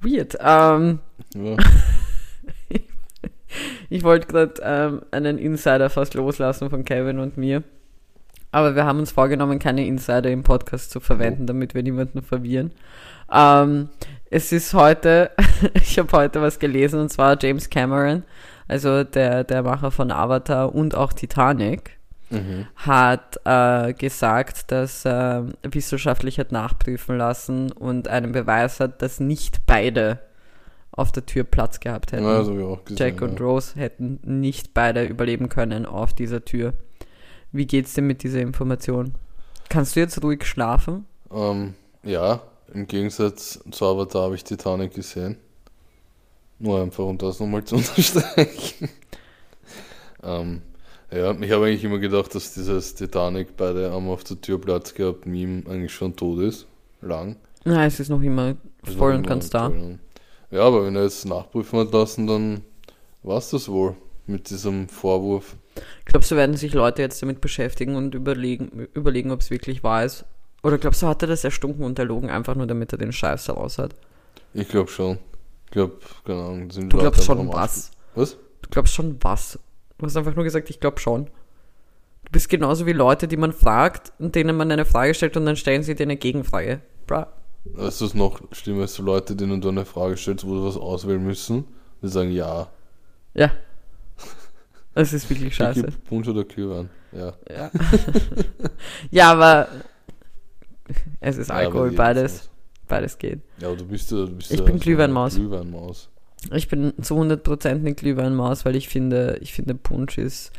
Weird. Ähm, Ja. ich wollte gerade ähm, einen Insider fast loslassen von Kevin und mir. Aber wir haben uns vorgenommen, keine Insider im Podcast zu verwenden, damit wir niemanden verwirren. Ähm, es ist heute, ich habe heute was gelesen, und zwar James Cameron, also der, der Macher von Avatar und auch Titanic, Mhm. hat äh, gesagt, dass äh, wissenschaftlich hat nachprüfen lassen und einen Beweis hat, dass nicht beide auf der Tür Platz gehabt hätten. Ja, gesehen. Jack und ja. Rose hätten nicht beide überleben können auf dieser Tür. Wie geht's dir mit dieser Information? Kannst du jetzt ruhig schlafen? Ähm, ja, im Gegensatz zu Avatar habe ich Titanic gesehen. Nur einfach, um das nochmal zu unterstreichen. ähm, ja, ich habe eigentlich immer gedacht, dass dieses Titanic beide haben auf der Tür Platz gehabt, Meme eigentlich schon tot ist. Lang. Nein, es ist noch immer Also voll und ganz da. Ja, aber wenn er jetzt nachprüfen hat lassen, dann war es das wohl mit diesem Vorwurf. Glaubst du, werden sich Leute jetzt damit beschäftigen und überlegen, überlegen ob es wirklich wahr ist? Oder glaubst du, hat er das erstunken und erlogen, einfach nur damit er den Scheiß heraus hat? Ich glaube schon. Ich glaube, keine Ahnung. Sind Du glaubst schon was? Was? Du glaubst schon was? Du hast einfach nur gesagt, ich glaube schon. Du bist genauso wie Leute, die man fragt und denen man eine Frage stellt und dann stellen sie dir eine Gegenfrage. Bra. Weißt du, es noch schlimmer ist, so Leute, denen du eine Frage stellst, wo du was auswählen müssen, die sagen ja. Ja. Das ist wirklich scheiße. Punsch oder Glühwein? Ja. Ja. ja, aber es ist Ja, Alkohol, aber beides, beides geht. Ja, aber du bist ja. Du bist Ich ja bin Glühweinmaus. Glühweinmaus. Ich bin zu 100% eine Glühweinmaus, weil ich finde, ich finde Punsch ist,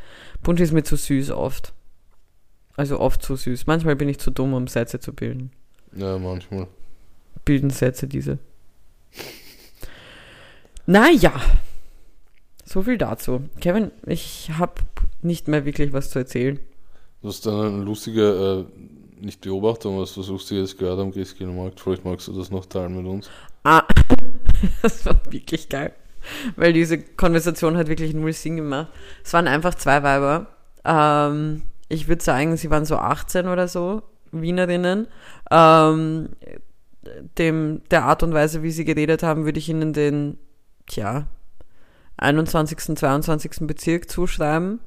Punsch ist mir zu süß oft. Also oft zu süß. Manchmal bin ich zu dumm, um Sätze zu bilden. Ja, manchmal. Bilden Sätze diese. Naja. So viel dazu. Kevin, ich habe nicht mehr wirklich was zu erzählen. Du hast eine lustige, äh, nicht Beobachtung, was Lustiges gehört am Christkindlmarkt. Vielleicht magst du das noch teilen mit uns. Ah, das war wirklich geil. weil diese Konversation hat wirklich null Sinn gemacht. Es waren einfach zwei Weiber. Ähm, ich würde sagen, sie waren so 18 oder so, Wienerinnen. Ähm, dem, der Art und Weise, wie sie geredet haben, würde ich ihnen den, tja, 21., 22. Bezirk zuschreiben.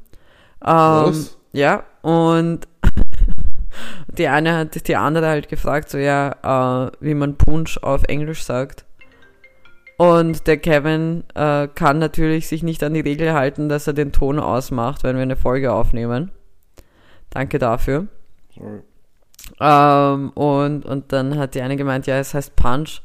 Ähm, Was? ja, und die eine hat die andere halt gefragt, so ja, äh, wie man Punsch auf Englisch sagt. Und der Kevin äh, kann natürlich sich nicht an die Regel halten, dass er den Ton ausmacht, wenn wir eine Folge aufnehmen. Danke dafür. Sorry. Ähm, und, und dann hat die eine gemeint, ja, es heißt Punch.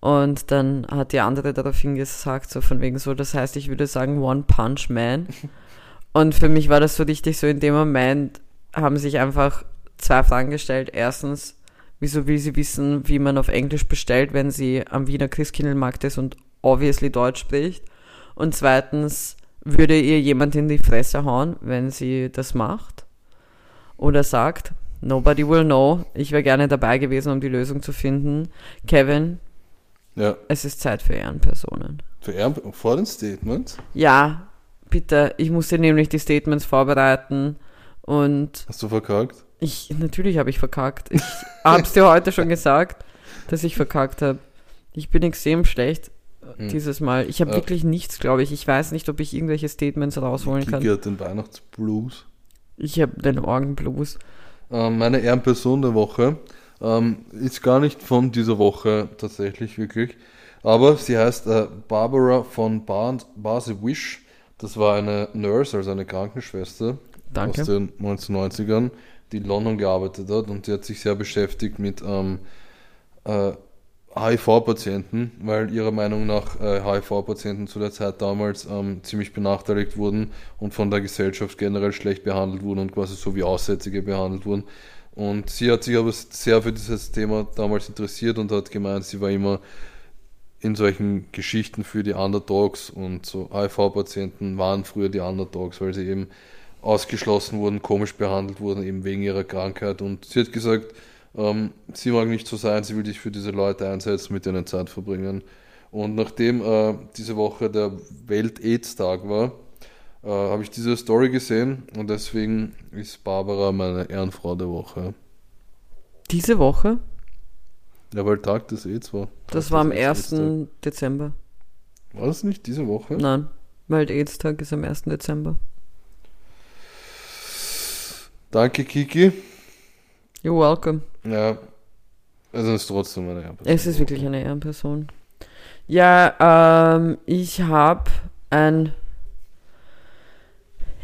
Und dann hat die andere daraufhin gesagt, so von wegen so, das heißt, ich würde sagen One Punch Man. Und für mich war das so richtig so, in dem Moment haben sich einfach zwei Fragen gestellt. Erstens, wieso will sie wissen, wie man auf Englisch bestellt, wenn sie am Wiener Christkindlmarkt ist und obviously Deutsch spricht? Und zweitens, würde ihr jemand in die Fresse hauen, wenn sie das macht? Oder sagt, nobody will know. Ich wäre gerne dabei gewesen, um die Lösung zu finden. Kevin, Ja, es ist Zeit für Ehrenpersonen. für Ehren vor den Statements. Ja, bitte. Ich musste nämlich die Statements vorbereiten und Hast du verkackt? ich, natürlich habe ich verkackt. Ich hab's dir heute schon gesagt, dass ich verkackt habe. Ich bin extrem schlecht Hm. dieses Mal. Ich habe Ja. wirklich nichts, glaube ich. Ich weiß nicht, ob ich irgendwelche Statements rausholen Kiki kann. hat den Weihnachtsblues. Ich habe den Orgenblues. Ähm, meine Ehrenperson der Woche ähm, ist gar nicht von dieser Woche tatsächlich wirklich, aber sie heißt äh, Barbara von Bar Basewish. Das war eine Nurse, also eine Krankenschwester Danke. aus den 1990ern, die in London gearbeitet hat und die hat sich sehr beschäftigt mit ähm, äh, HIV-Patienten, weil ihrer Meinung nach äh, HIV-Patienten zu der Zeit damals ähm, ziemlich benachteiligt wurden und von der Gesellschaft generell schlecht behandelt wurden und quasi so wie Aussätzige behandelt wurden. Und sie hat sich aber sehr für dieses Thema damals interessiert und hat gemeint, sie war immer in solchen Geschichten für die Underdogs und so HIV-Patienten waren früher die Underdogs, weil sie eben ausgeschlossen wurden, komisch behandelt wurden, eben wegen ihrer Krankheit. Und sie hat gesagt, ähm, sie mag nicht so sein, sie will sich für diese Leute einsetzen, mit denen Zeit verbringen. Und nachdem äh, diese Woche der Welt-AIDS-Tag war, äh, habe ich diese Story gesehen und deswegen ist Barbara meine Ehrenfrau der Woche. Diese Woche? Ja, weil Tag des AIDS war. Das Tag war am des AIDS -Tag. 1. Dezember. War das nicht diese Woche? Nein, weil AIDS-Tag ist am 1. Dezember. Danke, Kiki. You're welcome. Ja, also es ist trotzdem meine Ehrenperson. Es ist wirklich eine Ehrenperson. Ja, ähm, ich habe ein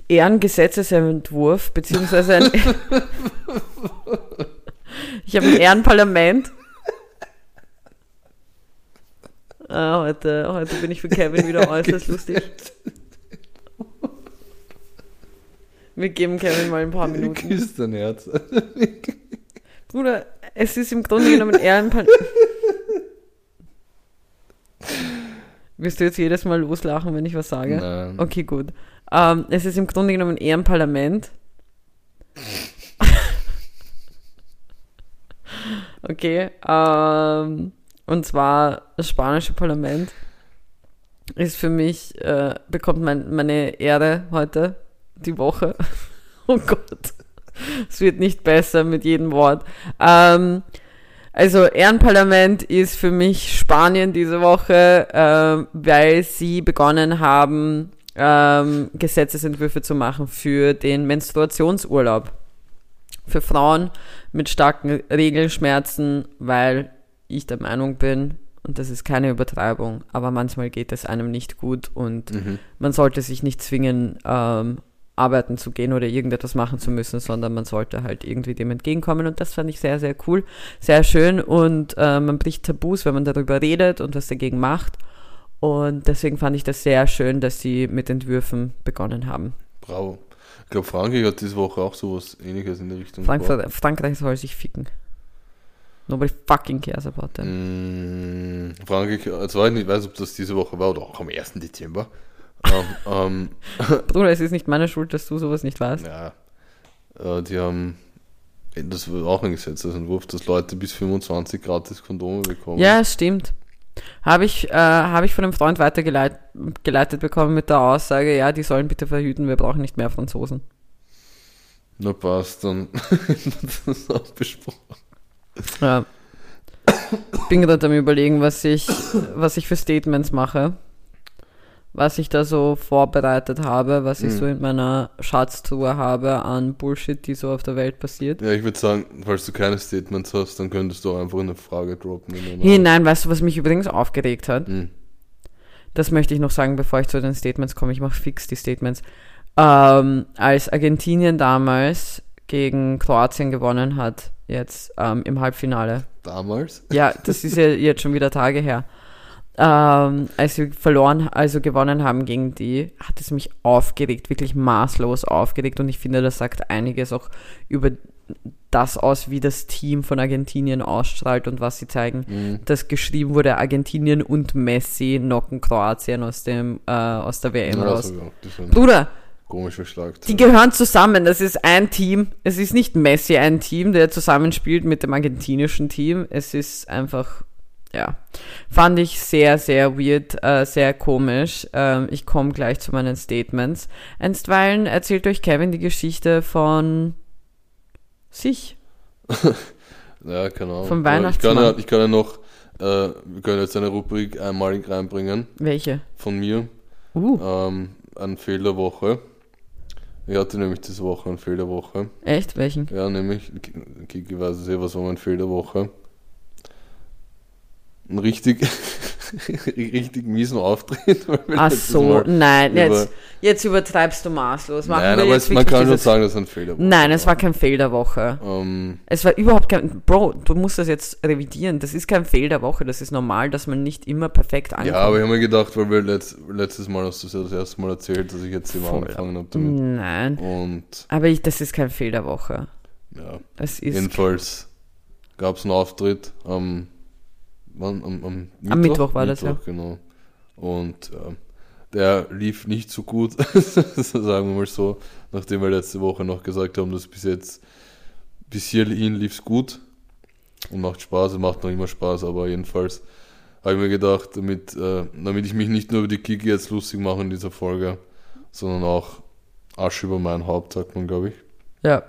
Ehrengesetzesentwurf, beziehungsweise ein Ich habe ein Ehrenparlament. Ah, heute, heute bin ich für Kevin wieder äußerst lustig. Wir geben Kevin mal ein paar Minuten. Küsst dein Herz. Bruder, es ist im Grunde genommen eher ein Par Wirst du jetzt jedes Mal loslachen, wenn ich was sage? Nein. Okay, gut. Ähm, es ist im Grunde genommen eher ein Parlament. okay. Ähm, und zwar das spanische Parlament ist für mich, äh, bekommt mein, meine Ehre heute, die Woche. oh Gott. Es wird nicht besser mit jedem Wort. Ähm, also Ehrenparlament ist für mich Spanien diese Woche, ähm, weil sie begonnen haben, ähm, Gesetzesentwürfe zu machen für den Menstruationsurlaub. Für Frauen mit starken Regelschmerzen, weil ich der Meinung bin, und das ist keine Übertreibung, aber manchmal geht es einem nicht gut und Mhm. man sollte sich nicht zwingen, ähm, arbeiten zu gehen oder irgendetwas machen zu müssen, sondern man sollte halt irgendwie dem entgegenkommen. Und das fand ich sehr, sehr cool, sehr schön. Und äh, man bricht Tabus, wenn man darüber redet und was dagegen macht. Und deswegen fand ich das sehr schön, dass sie mit Entwürfen begonnen haben. Bravo. Ich glaube, Frankreich hat diese Woche auch sowas ähnliches in der Richtung. gebracht. Frankreich, soll sich ficken. Nobody fucking cares about them. Mm, Frankreich, also ich nicht weiß, ob das diese Woche war oder auch am 1. Dezember. ähm, ähm, Bruder, es ist nicht meine Schuld, dass du sowas nicht weißt. ja, äh, die haben, das war auch ein Gesetzesentwurf, dass Leute bis 25 gratis Kondome bekommen. Ja, stimmt. Habe ich, äh, habe ich von einem Freund weitergeleitet geleitet bekommen mit der Aussage, ja, die sollen bitte verhüten, wir brauchen nicht mehr Franzosen. Na passt, dann das ist auch besprochen. Ja. Bin gerade am überlegen, was ich, was ich für Statements mache. Was ich da so vorbereitet habe, was ich Mhm. so in meiner Schatztruhe habe an Bullshit, die so auf der Welt passiert. Ja, ich würde sagen, falls du keine Statements hast, dann könntest du einfach eine Frage droppen. Hey, nein, weißt du, was mich übrigens aufgeregt hat? Hm. Das möchte ich noch sagen, bevor ich zu den Statements komme. Ich mache fix die Statements. Ähm, als Argentinien damals gegen Kroatien gewonnen hat, jetzt ähm, im Halbfinale. Damals? Ja, das ist ja jetzt schon wieder Tage her. Ähm, als wir verloren, also gewonnen haben gegen die, hat es mich aufgeregt, wirklich maßlos aufgeregt. Und ich finde, das sagt einiges auch über das aus, wie das Team von Argentinien ausstrahlt und was sie zeigen. Hm. Dass geschrieben wurde, Argentinien und Messi knocken Kroatien aus, dem, äh, aus der WM Ja, raus. das. Bruder, Komische Schlagzeile. die gehören zusammen. Das ist ein Team. Es ist nicht Messi ein Team, der zusammenspielt mit dem argentinischen Team. Es ist einfach, ja, fand ich sehr, sehr weird, äh, sehr komisch. Ähm, ich komme gleich zu meinen Statements. Einstweilen erzählt euch Kevin die Geschichte von sich. Ja, keine Ahnung. Vom Aber ich kann, Weihnachtsmann. ja, ich kann ja noch, äh, wir können jetzt eine Rubrik einmalig reinbringen Welche? von mir. Uh, Ähm, ein Fehl der Woche. Ich hatte nämlich diese Woche einen Fehl der Woche. echt? Welchen? Ja, nämlich, Kiki weiß es eh, was war mein Fehl der Woche. Ein richtig, richtig miesen Auftritt. Ach so, nein, jetzt, jetzt übertreibst du maßlos. Machen Nein, aber es, man kann schon dieses- sagen, dass ein Fehl der Woche Nein, es war kein Fail der Woche. Ähm, Es war überhaupt kein. Bro, du musst das jetzt revidieren. Das ist kein Fail der Woche. Das ist normal, dass man nicht immer perfekt ankommt. ja, aber ich habe mir gedacht, weil wir letzt, letztes Mal hast du es ja das erste Mal erzählt, dass ich jetzt immer Voll. angefangen habe damit. Nein. Und Aber ich, das ist kein Fail der Woche. ja, Es ist. jedenfalls gab es einen Auftritt am, wann, am, am Mittwoch, Am Mittwoch war das, Mittwoch, genau. Und ähm, der lief nicht so gut, sagen wir mal so, nachdem wir letzte Woche noch gesagt haben, dass bis jetzt, bis hierhin lief es gut und macht Spaß, macht noch immer Spaß, aber jedenfalls habe ich mir gedacht, damit, äh, damit ich mich nicht nur über die Kiki jetzt lustig mache in dieser Folge, sondern auch Asche über mein Haupt, sagt man, glaube ich Ja.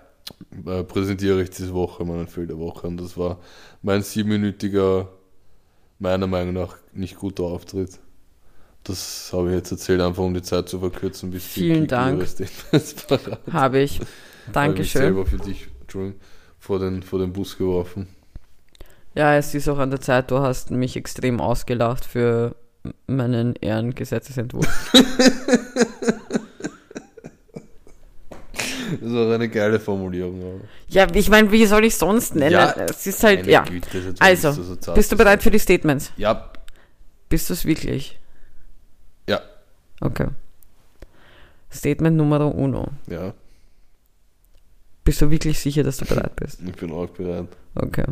äh, präsentiere ich diese Woche meinen Fehl der Woche. Und das war mein siebenminütiger, meiner Meinung nach nicht guter Auftritt. Das habe ich jetzt erzählt, einfach um die Zeit zu verkürzen, bis die Vielen Kiki Dank. Habe ich. Habe ich Dankeschön. selber für dich, Entschuldigung, vor den, vor den Bus geworfen. Ja, es ist auch an der Zeit, du hast mich extrem ausgelacht für meinen Ehrengesetzesentwurf. Das war eine geile Formulierung. Aber. ja, ich meine, wie soll ich sonst nennen? Ja, es ist halt, ja. Güte, Also, bist du so Bist du bereit für die Statements? Ja, Bist du es wirklich? ja, Okay. Statement Nummer uno. ja, Bist du wirklich sicher, dass du bereit bist? ich bin auch bereit. Okay.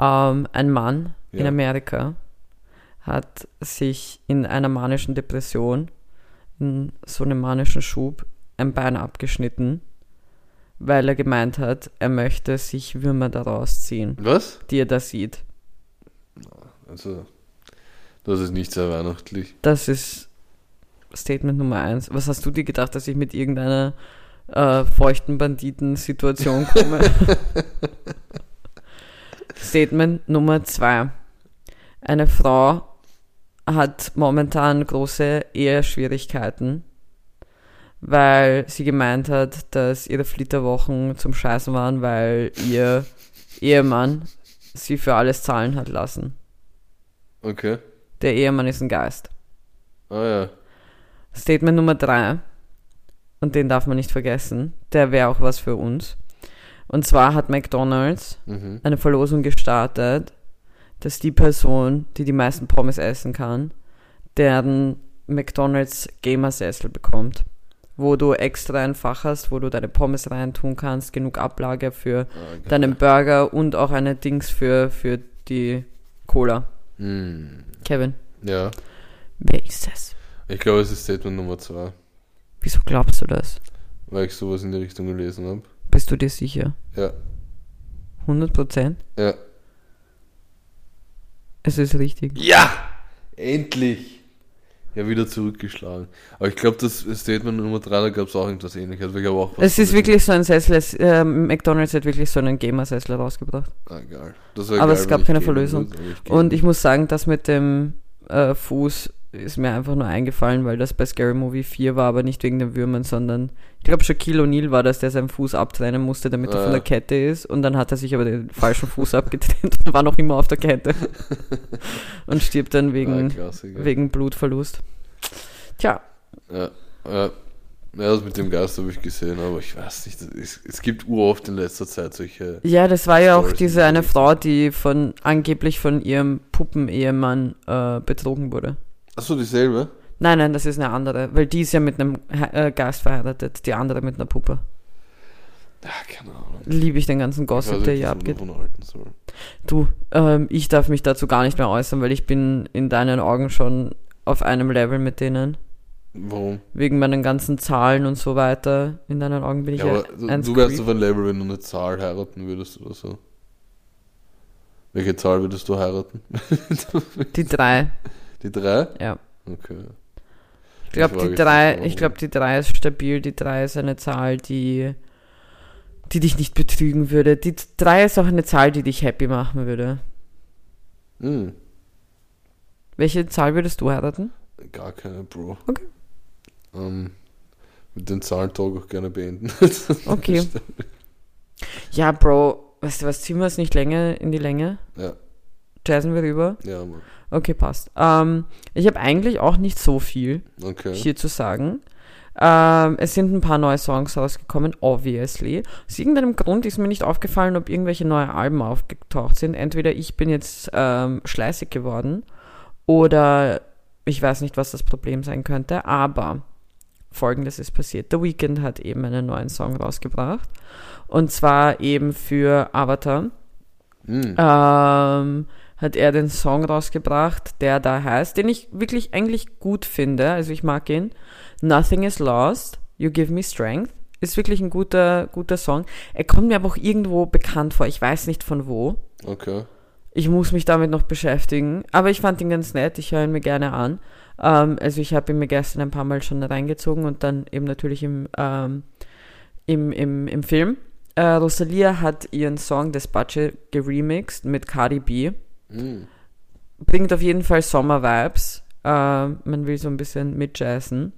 Ähm, ein Mann in Ja. Amerika hat sich in einer manischen Depression, in so einem manischen Schub, ein Bein abgeschnitten, weil er gemeint hat, er möchte sich Würmer daraus ziehen, Was? die er da sieht. Also, das ist nicht sehr weihnachtlich. Das ist Statement Nummer eins. Was hast du dir gedacht, dass ich mit irgendeiner äh, feuchten Banditen-Situation komme? Statement Nummer zwei. Eine Frau hat momentan große Eheschwierigkeiten, weil sie gemeint hat, dass ihre Flitterwochen zum Scheißen waren, weil ihr Ehemann sie für alles zahlen hat lassen. Okay. Der Ehemann ist ein Geist. Ah ja. Statement Nummer drei, und den darf man nicht vergessen, der wäre auch was für uns. Und zwar hat McDonald's Mhm. eine Verlosung gestartet, dass die Person, die die meisten Pommes essen kann, deren McDonald's Gamersessel bekommt. Wo du extra ein Fach hast, wo du deine Pommes reintun kannst, genug Ablage für Ah, geil. deinen Burger und auch eine Dings für, für die Cola. Hm. Kevin, Ja. wer ist es? Ich glaube, es ist Statement Nummer zwei, Wieso glaubst du das? weil ich sowas in die Richtung gelesen habe. Bist du dir sicher? Ja. 100 Prozent? Ja. Es ist richtig. Ja! Endlich! Ja, wieder zurückgeschlagen. Aber ich glaube, das Statement Nummer 3, da gab es auch irgendwas ähnliches. Ich auch Es ist wirklich so ein Sessel, es, äh, McDonalds hat wirklich so einen Gamer-Sessel rausgebracht. Ah, geil. Aber geil, es gab keine Verlösung. würde, ich Und ich muss sagen, das mit dem äh, Fuß ist mir einfach nur eingefallen, weil das bei Scary Movie 4 war, aber nicht wegen den Würmern, sondern ich glaube Shaquille O'Neal war das, der seinen Fuß abtrennen musste, damit er Ah, von der Kette ist und dann hat er sich aber den falschen Fuß abgetrennt und war noch immer auf der Kette und stirbt dann Ah, wegen, Klassiker. wegen Blutverlust. Tja, Ja, ja. ja, das mit dem Geist habe ich gesehen, aber ich weiß nicht. Es, es gibt uroft in letzter Zeit solche. ja, das war ja auch Stories diese eine. Frau, die von angeblich von ihrem Puppenehemann äh, betrogen wurde. Achso, dieselbe? Nein, nein, das ist eine andere, weil die ist ja mit einem äh, Geist verheiratet, die andere mit einer Puppe. Ja, keine Ahnung. Liebe ich den ganzen Gossip, nicht, der hier abgeht. Du, ähm, ich darf mich dazu gar nicht mehr äußern, weil ich bin in deinen Augen schon auf einem Level mit denen. Warum? Wegen meinen ganzen Zahlen und so weiter. In deinen Augen bin ich Ja, du, ein du wärst auf ein Level, wenn du eine Zahl heiraten würdest oder so. Welche Zahl würdest du heiraten? Die drei, Die drei? ja. Okay. Ich glaube, die drei, ich glaube, die drei ist stabil. Die drei ist eine Zahl, die, die dich nicht betrügen würde. Die drei ist auch eine Zahl, die dich happy machen würde. Hm, Welche Zahl würdest du heiraten? gar keine, Bro. Okay. Ähm, mit den Zahlentalk auch gerne beenden. Okay. Ja, Bro, weißt du was, ziehen wir es nicht länger in die Länge? ja, Jazzen wir rüber? ja, Mann. Okay, passt. Ähm, ich habe eigentlich auch nicht so viel Okay. hier zu sagen. Ähm, es sind ein paar neue Songs rausgekommen, obviously. Aus irgendeinem Grund ist mir nicht aufgefallen, ob irgendwelche neue Alben aufgetaucht sind. Entweder ich bin jetzt ähm, schleißig geworden oder ich weiß nicht, was das Problem sein könnte, aber folgendes ist passiert. The Weeknd hat eben einen neuen Song rausgebracht und zwar eben für Avatar Hm. ähm, hat er den Song rausgebracht, der da heißt, den ich wirklich eigentlich gut finde, also ich mag ihn. Nothing is lost, you give me strength. Ist wirklich ein guter, guter Song. Er kommt mir aber auch irgendwo bekannt vor. Ich weiß nicht von wo. Okay. Ich muss mich damit noch beschäftigen. Aber ich fand ihn ganz nett. Ich höre ihn mir gerne an. Ähm, also ich habe ihn mir gestern ein paar Mal schon reingezogen und dann eben natürlich im, ähm, im, im, im Film. Äh, Rosalia hat ihren Song Despache geremixed mit Cardi B. Hm. Bringt auf jeden Fall Sommer-Vibes. Äh, man will so ein bisschen mitjazzen.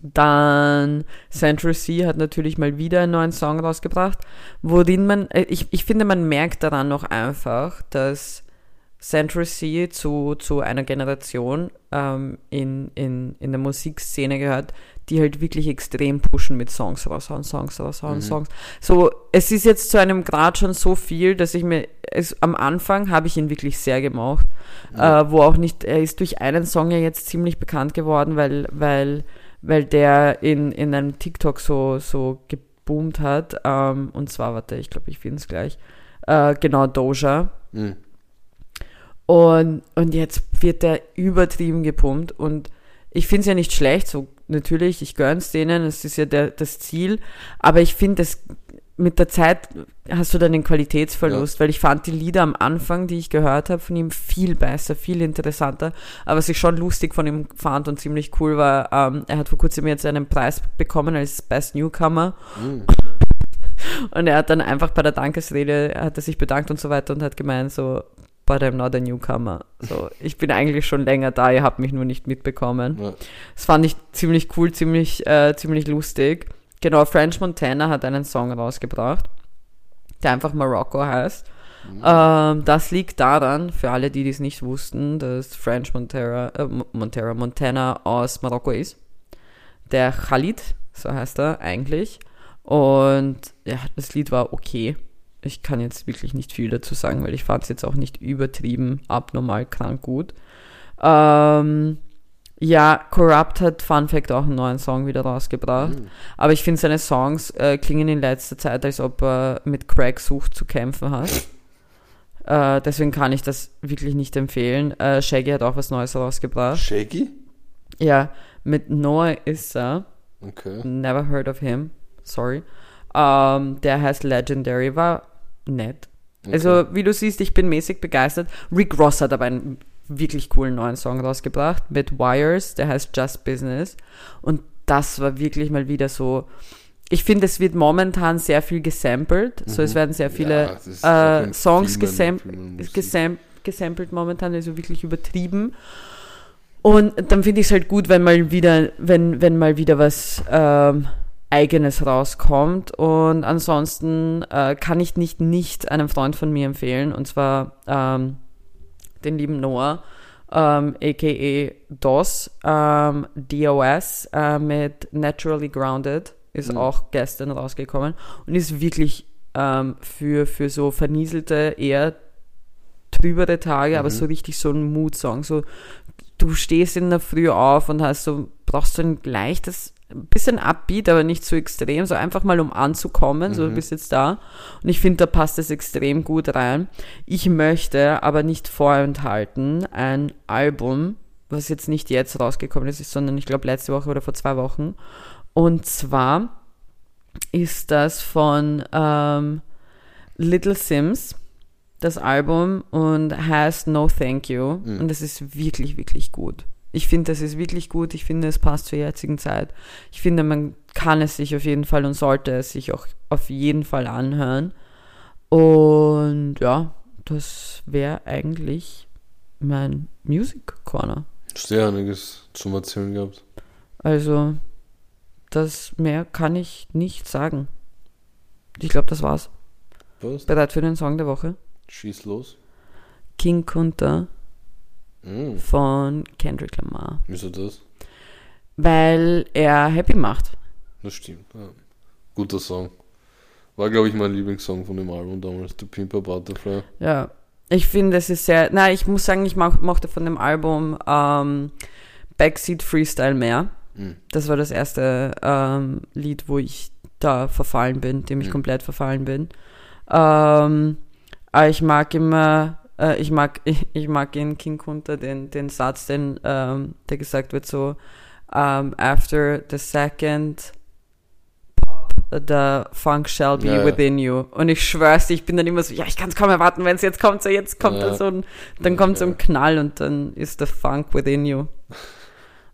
Dann Central C hat natürlich mal wieder einen neuen Song rausgebracht, worin man, äh, ich, ich finde, man merkt daran noch einfach, dass Central C zu, zu einer Generation ähm, in, in, in der Musikszene gehört, die halt wirklich extrem pushen mit Songs raushauen, Songs raushauen, Mhm. Songs. So, es ist jetzt zu einem Grad schon so viel, dass ich mir, es, am Anfang habe ich ihn wirklich sehr gemocht, Ja. äh, wo auch nicht, er ist durch einen Song ja jetzt ziemlich bekannt geworden, weil, weil, weil der in, in einem TikTok so, so geboomt hat, ähm, und zwar, warte, ich glaube, ich finde es gleich, äh, genau, Doja. Hm. Und, und jetzt wird der übertrieben gepumpt und ich finde es ja nicht schlecht, so natürlich, ich gönn's denen, es ist ja der, das Ziel, aber ich finde, es mit der Zeit hast du dann den Qualitätsverlust, weil ich fand die Lieder am Anfang, die ich gehört habe, von ihm viel besser, viel interessanter, aber was ich schon lustig von ihm fand und ziemlich cool war, ähm, er hat vor kurzem jetzt einen Preis bekommen als Best Newcomer Hm. und er hat dann einfach bei der Dankesrede, hat er sich bedankt und so weiter und hat gemeint so, but I'm not a newcomer. So, ich bin eigentlich schon länger da, ihr habt mich nur nicht mitbekommen. Ja. Das fand ich ziemlich cool, ziemlich, äh, ziemlich lustig. Genau, French Montana hat einen Song rausgebracht, der einfach Morocco heißt. Ähm, das liegt daran, für alle, die dies nicht wussten, dass French Montera, äh, Mo- Montera, Montana aus Marokko ist. Der Khalid, so heißt er eigentlich. Und ja, das Lied war okay. Ich kann jetzt wirklich nicht viel dazu sagen, weil ich fand es jetzt auch nicht übertrieben, abnormal krank gut. Ähm, ja, Corrupt hat Fun Fact auch einen neuen Song wieder rausgebracht. Hm. Aber ich finde, seine Songs äh, klingen in letzter Zeit, als ob er mit Crack sucht zu kämpfen hat. äh, deswegen kann ich das wirklich nicht empfehlen. Äh, Shaggy hat auch was Neues rausgebracht. Shaggy? Ja, mit Noah Issa. Okay. Never heard of him. Sorry. Ähm, der heißt Legendary, war nett. Also, wie du siehst, ich bin mäßig begeistert. Rick Ross hat aber einen wirklich coolen neuen Song rausgebracht mit Wires, der heißt Just Business. Und das war wirklich mal wieder so. Ich finde, es wird momentan sehr viel gesampelt. So, es werden sehr viele Ja, äh, Songs gesam gesam gesampelt momentan, also wirklich übertrieben. Und dann finde ich es halt gut, wenn mal wieder, wenn, wenn mal wieder was ähm, Eigenes rauskommt. Und ansonsten äh, kann ich nicht nicht einem Freund von mir empfehlen, und zwar ähm, den lieben Noah, ähm, aka DOS, ähm, DOS äh, mit Naturally Grounded, ist Mhm. auch gestern rausgekommen und ist wirklich ähm, für, für so vernieselte, eher trübere Tage, aber Mhm. so richtig so ein Mood-Song. So, du stehst in der Früh auf und hast so, brauchst so ein leichtes, ein bisschen Upbeat, aber nicht so extrem, so einfach mal um anzukommen, so du Mhm. bist jetzt da. Und ich finde, da passt es extrem gut rein. Ich möchte aber nicht vorenthalten ein Album, was jetzt nicht jetzt rausgekommen ist, sondern ich glaube letzte Woche oder vor zwei Wochen. Und zwar ist das von ähm, Little Sims, das Album, und heißt No Thank You. Mhm. Und es ist wirklich, wirklich gut. Ich finde, das ist wirklich gut. Ich finde, es passt zur jetzigen Zeit. Ich finde, man kann es sich auf jeden Fall und sollte es sich auch auf jeden Fall anhören. Und ja, das wäre eigentlich mein Music Corner. Sehr einiges zum Erzählen gehabt. Also, das mehr kann ich nicht sagen. Ich glaube, das war's. Was? Bereit für den Song der Woche? Schieß los. King Kunta Mhm. von Kendrick Lamar. Wieso das? Weil er happy macht. Das stimmt. Ja. Guter Song. War, glaube ich, mein Lieblingssong von dem Album damals, The Pimper Butterfly. Ja. Ich finde, es ist sehr. Na, ich muss sagen, ich mochte von dem Album ähm, Backseat Freestyle mehr. Mhm. Das war das erste ähm, Lied, wo ich da verfallen bin, dem ich Mhm. komplett verfallen bin. Ähm, aber ich mag immer, äh, ich mag, ich, ich mag in King Kunta den, den Satz, den, ähm, der gesagt wird so, um, after the second pop, the funk shall be Ja, within you. Und ich schwör's dir, ich bin dann immer so, ja, ich kann es kaum erwarten, wenn es jetzt kommt, so jetzt kommt Ja. da so ein, dann kommt so ein Knall und dann ist the funk within you.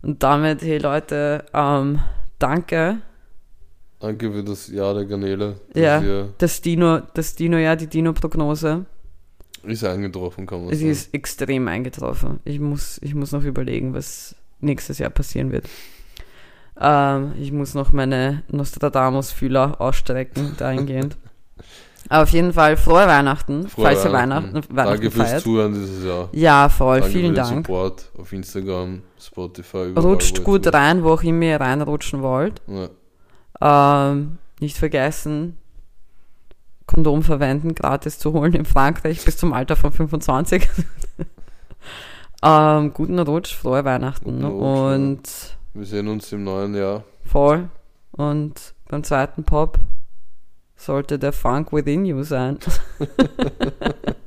Und damit, hey Leute, ähm, danke. Danke für das Jahr der Garnele. Das Ja. Das Dino, das Dino, ja, die Dino-Prognose, ist eingetroffen, kann man sie sagen. ist extrem eingetroffen. Ich muss, ich muss noch überlegen, was nächstes Jahr passieren wird. Ähm, ich muss noch meine Nostradamus-Fühler ausstrecken, dahingehend. Aber auf jeden Fall frohe Weihnachten, Frohe falls ihr Weihnachten, Weihnachten Danke fürs feiert. Zuhören dieses Jahr. Ja, voll, Danke vielen für den Dank. Support auf Instagram, Spotify. überall, Rutscht gut rein, wo auch immer ihr reinrutschen wollt. Ja. Ähm, nicht vergessen, Kondom verwenden, gratis zu holen in Frankreich bis zum Alter von 25. ähm, guten Rutsch, frohe Weihnachten Rutsch, und Wir sehen uns im neuen Jahr. voll. Und beim zweiten Pop sollte der Funk within you sein.